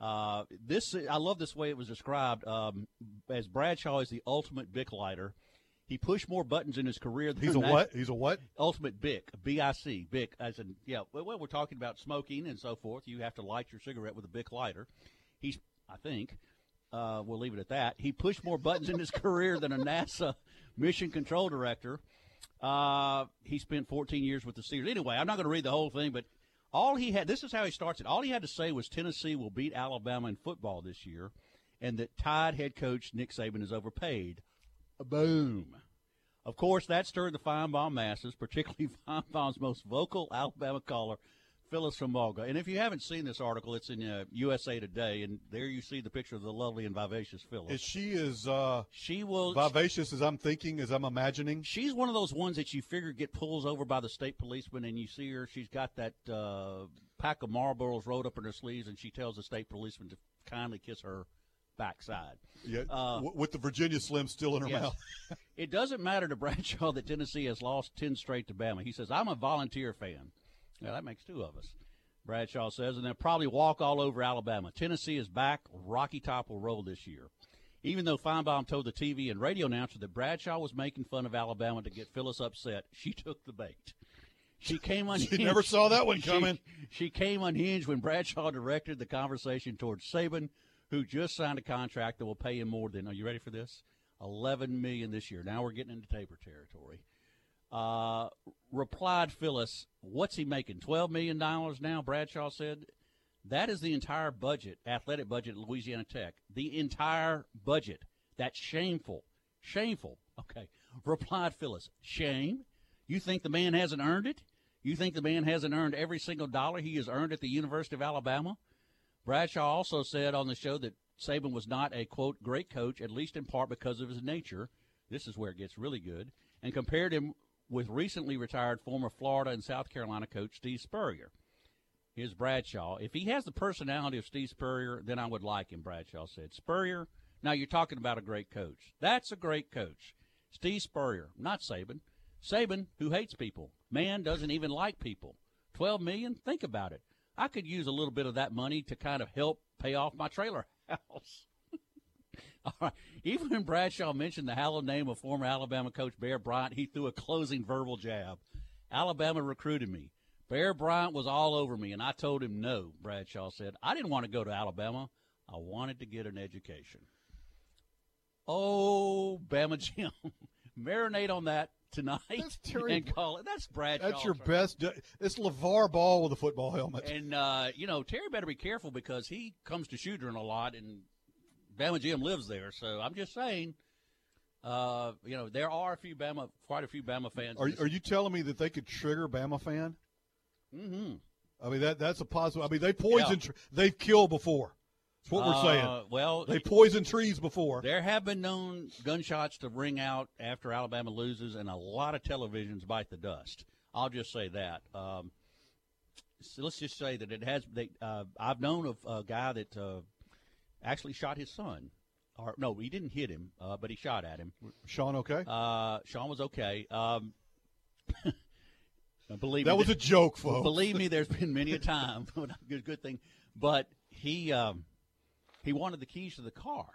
uh, this I love this way it was described. Um, as Bradshaw is the ultimate Bic lighter. He pushed more buttons in his career. Than He's a what? He's a what? Ultimate Bic, B I C, Bic. As in, yeah. Well, well, we're talking about smoking and so forth. You have to light your cigarette with a Bic lighter. He's, I think, uh, we'll leave it at that. He pushed more buttons in his career than a NASA mission control director. Uh, he spent 14 years with the Steelers. Anyway, I'm not going to read the whole thing, but all he had, this is how he starts it. All he had to say was Tennessee will beat Alabama in football this year, and that Tide head coach Nick Saban is overpaid. Boom. Of course, that stirred the Finebaum masses, particularly Finebaum's most vocal Alabama caller, Phyllis from Mulga. And if you haven't seen this article, it's in uh, USA Today, and there you see the picture of the lovely and vivacious Phyllis. Is she is uh, she will vivacious as I'm thinking, as I'm imagining? She's one of those ones that you figure get pulls over by the state policeman, and you see her. She's got that uh, pack of Marlboros rolled up in her sleeves, and she tells the state policeman to kindly kiss her backside. Yeah, Uh, with the Virginia Slim still in her Yes. mouth. it doesn't matter to Bradshaw that Tennessee has lost 10 straight to Bama. He says, I'm a volunteer fan. Now, that makes two of us, Bradshaw says, and they'll probably walk all over Alabama. Tennessee is back. Rocky Top will roll this year. Even though Finebaum told the TV and radio announcer that Bradshaw was making fun of Alabama to get Phyllis upset, she took the bait. She came unhinged. She never saw that one coming. She, came unhinged when Bradshaw directed the conversation towards Saban, who just signed a contract that will pay him more than. Are you ready for this? Eleven million this year. Now we're getting into taper territory. Uh, replied Phyllis, "What's he making? Twelve million dollars now?" Bradshaw said. That is the entire budget, athletic budget at Louisiana Tech. The entire budget. That's shameful. Shameful. Okay. Replied Phyllis, shame? You think the man hasn't earned it? You think the man hasn't earned every single dollar he has earned at the University of Alabama? Bradshaw also said on the show that Saban was not a, quote, great coach, at least in part because of his nature. This is where it gets really good. And compared him with recently retired former Florida and South Carolina coach Steve Spurrier. is Bradshaw. If he has the personality of Steve Spurrier, then I would like him, Bradshaw said. Spurrier, now you're talking about a great coach. That's a great coach. Steve Spurrier, not Saban. Saban, who hates people. Man doesn't even like people. 12 million? Think about it. I could use a little bit of that money to kind of help pay off my trailer house. All right. Even when Bradshaw mentioned the hallowed name of former Alabama coach Bear Bryant, he threw a closing verbal jab. Alabama recruited me. Bear Bryant was all over me, and I told him no, Bradshaw said. I didn't want to go to Alabama. I wanted to get an education. Oh, Bama Jim. Marinate on that tonight Terry- and call it. That's Bradshaw. That's your best. It's LeVar Ball with a football helmet. And, uh, you know, Terry better be careful because he comes to Choudrant a lot, and Bama Jim lives there. So I'm just saying, uh, you know, there are a few Bama, quite a few Bama fans. Are, are you telling me that they could trigger Bama fan? Mm-hmm. I mean that that's a possible. I mean they poison. tr They've killed before. That's what we're Uh, saying. well, they poison trees before. There have been known gunshots to ring out after Alabama loses, and a lot of televisions bite the dust. I'll just say that. Um, so let's just say that it has. They, uh, I've known of a guy that uh, actually shot his son. Or no, he didn't hit him, uh, but he shot at him. Sean, okay? Uh, Sean was okay. Um, believe That me, was a joke, folks. Believe me, there's been many a time. good, good thing. But he um, he wanted the keys to the car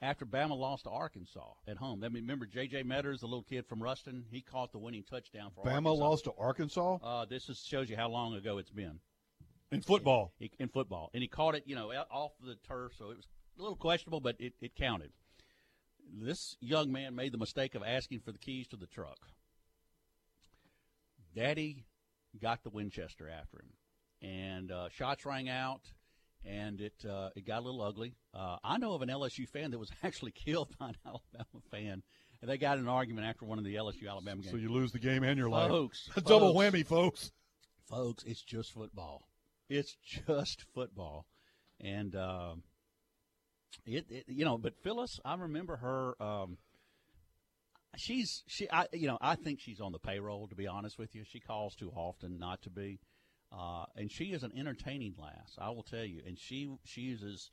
after Bama lost to Arkansas at home. I mean, remember J.J. Metters, the little kid from Ruston? He caught the winning touchdown for Bama Arkansas. lost to Arkansas Uh, this is, shows you how long ago it's been in football. He- in football, and he caught it, you know, off the turf, so it was a little questionable, but it, it counted. This young man made the mistake of asking for the keys to the truck. Daddy got the Winchester after him, and uh, shots rang out, and it uh, it got a little ugly. Uh, I know of an LSU fan that was actually killed by an Alabama fan, and they got in an argument after one of the LSU Alabama games. So you lose the game and your life. Folks, A double whammy, folks. Folks, it's just football. It's just football, and um, it, it you know. But Phyllis, I remember her. Um, she's she I you know I think she's on the payroll to be honest with you. She calls too often not to be, uh, and she is an entertaining lass. I will tell you, and she she's as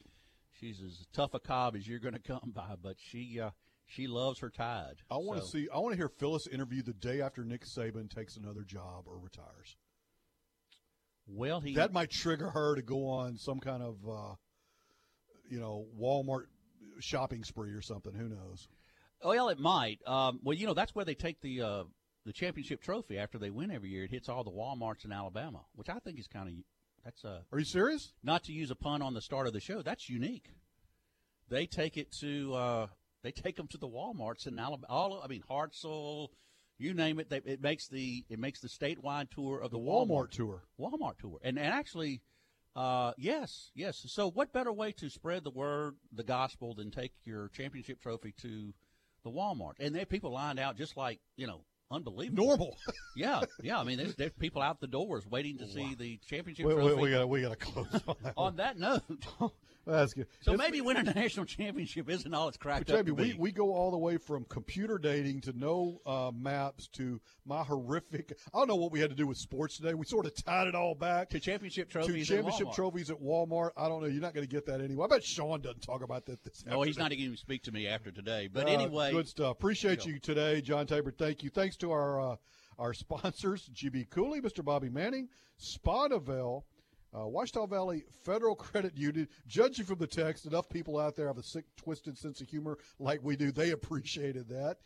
she's as tough a cob as you're going to come by. But she uh, she loves her tide. I want to So- see. I want to hear Phyllis interview the day after Nick Saban takes another job or retires. Well, he that might trigger her to go on some kind of, uh, you know, Walmart shopping spree or something. Who knows? Oh, well, it might. Um, well, you know, that's where they take the uh, the championship trophy after they win every year. It hits all the WalMarts in Alabama, which I think is kind of that's uh Are you serious? Not to use a pun on the start of the show, that's unique. They take it to uh, they take them to the WalMarts in Alabama. All I mean, Hartselle, you name it. They, it makes the it makes the statewide tour of the, The Walmart tour. Walmart tour, and and actually, uh, yes, yes. So, what better way to spread the word, the gospel, than take your championship trophy to the Walmart? And there people lined out just like you know, unbelievable, Normal. yeah, yeah. I mean, there's, there's people out the doors waiting to see the championship Wait, trophy. wait, we got we got to close on that. on that note, That's good. so It's- maybe winning a national championship isn't all it's cracked up Jamie, to be. we, we go all the way from computer dating to no uh, maps to my horrific. I don't know what we had to do with sports today. We sort of tied it all back to championship trophies at championship Walmart. trophies at Walmart. I don't know. You're not going to get that anyway. I bet Sean doesn't talk about that this. No, he's not going to speak to me after today. But Uh, anyway, good stuff. Appreciate you today, John Tabor. Thank you. Thanks to our uh, our sponsors, GB Cooley, Mr. Bobby Manning, Sponavel, uh, Ouachita Valley Federal Credit Union. Judging from the text, enough people out there have a sick, twisted sense of humor like we do. They appreciated that.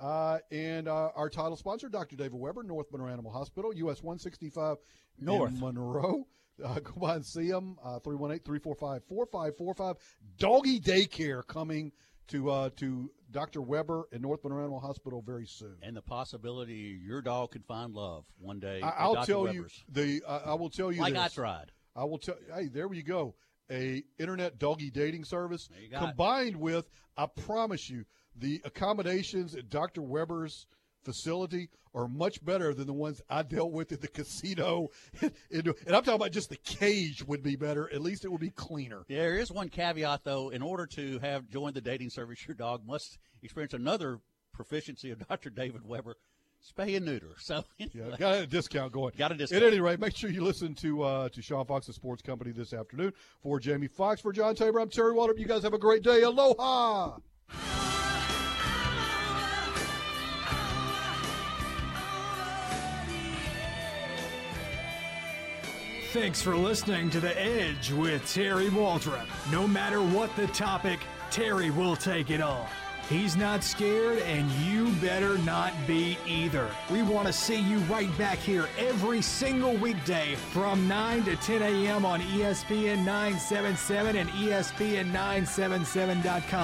Uh, and uh, our title sponsor, Dr. David Weber, North Monroe Animal Hospital, US 165 North. in Monroe. Uh, go by and see them, uh, 318-345-4545. Doggy daycare coming to uh, to Dr. Weber and North Monroe Animal Hospital very soon. and the possibility your dog could find love one day. I, I'll Dr. tell Weber's. you the. Uh, I will tell you Like I this. tried. I will tell. Hey, there you go. A internet doggy dating service got it. combined with, I promise you, the accommodations at Dr. Weber's facility are much better than the ones I dealt with at the casino. and I'm talking about just the cage would be better. At least it would be cleaner. There is one caveat, though. In order to have joined the dating service, your dog must experience another proficiency of Dr. David Weber. spay and neuter. So Yeah, got a discount going. Got a discount. At any rate, make sure you listen to uh, to Sean Fox, the Sports Company, this afternoon. For Jamie Fox, for John Tabor, I'm Terry Waldrop. You guys have a great day. Aloha. Thanks for listening to The Edge with Terry Waldrop. No matter what the topic, Terry will take it on. He's not scared, and you better not be either. We want to see you right back here every single weekday from 9 to 10 a.m. on ESPN 977 and ESPN977.com.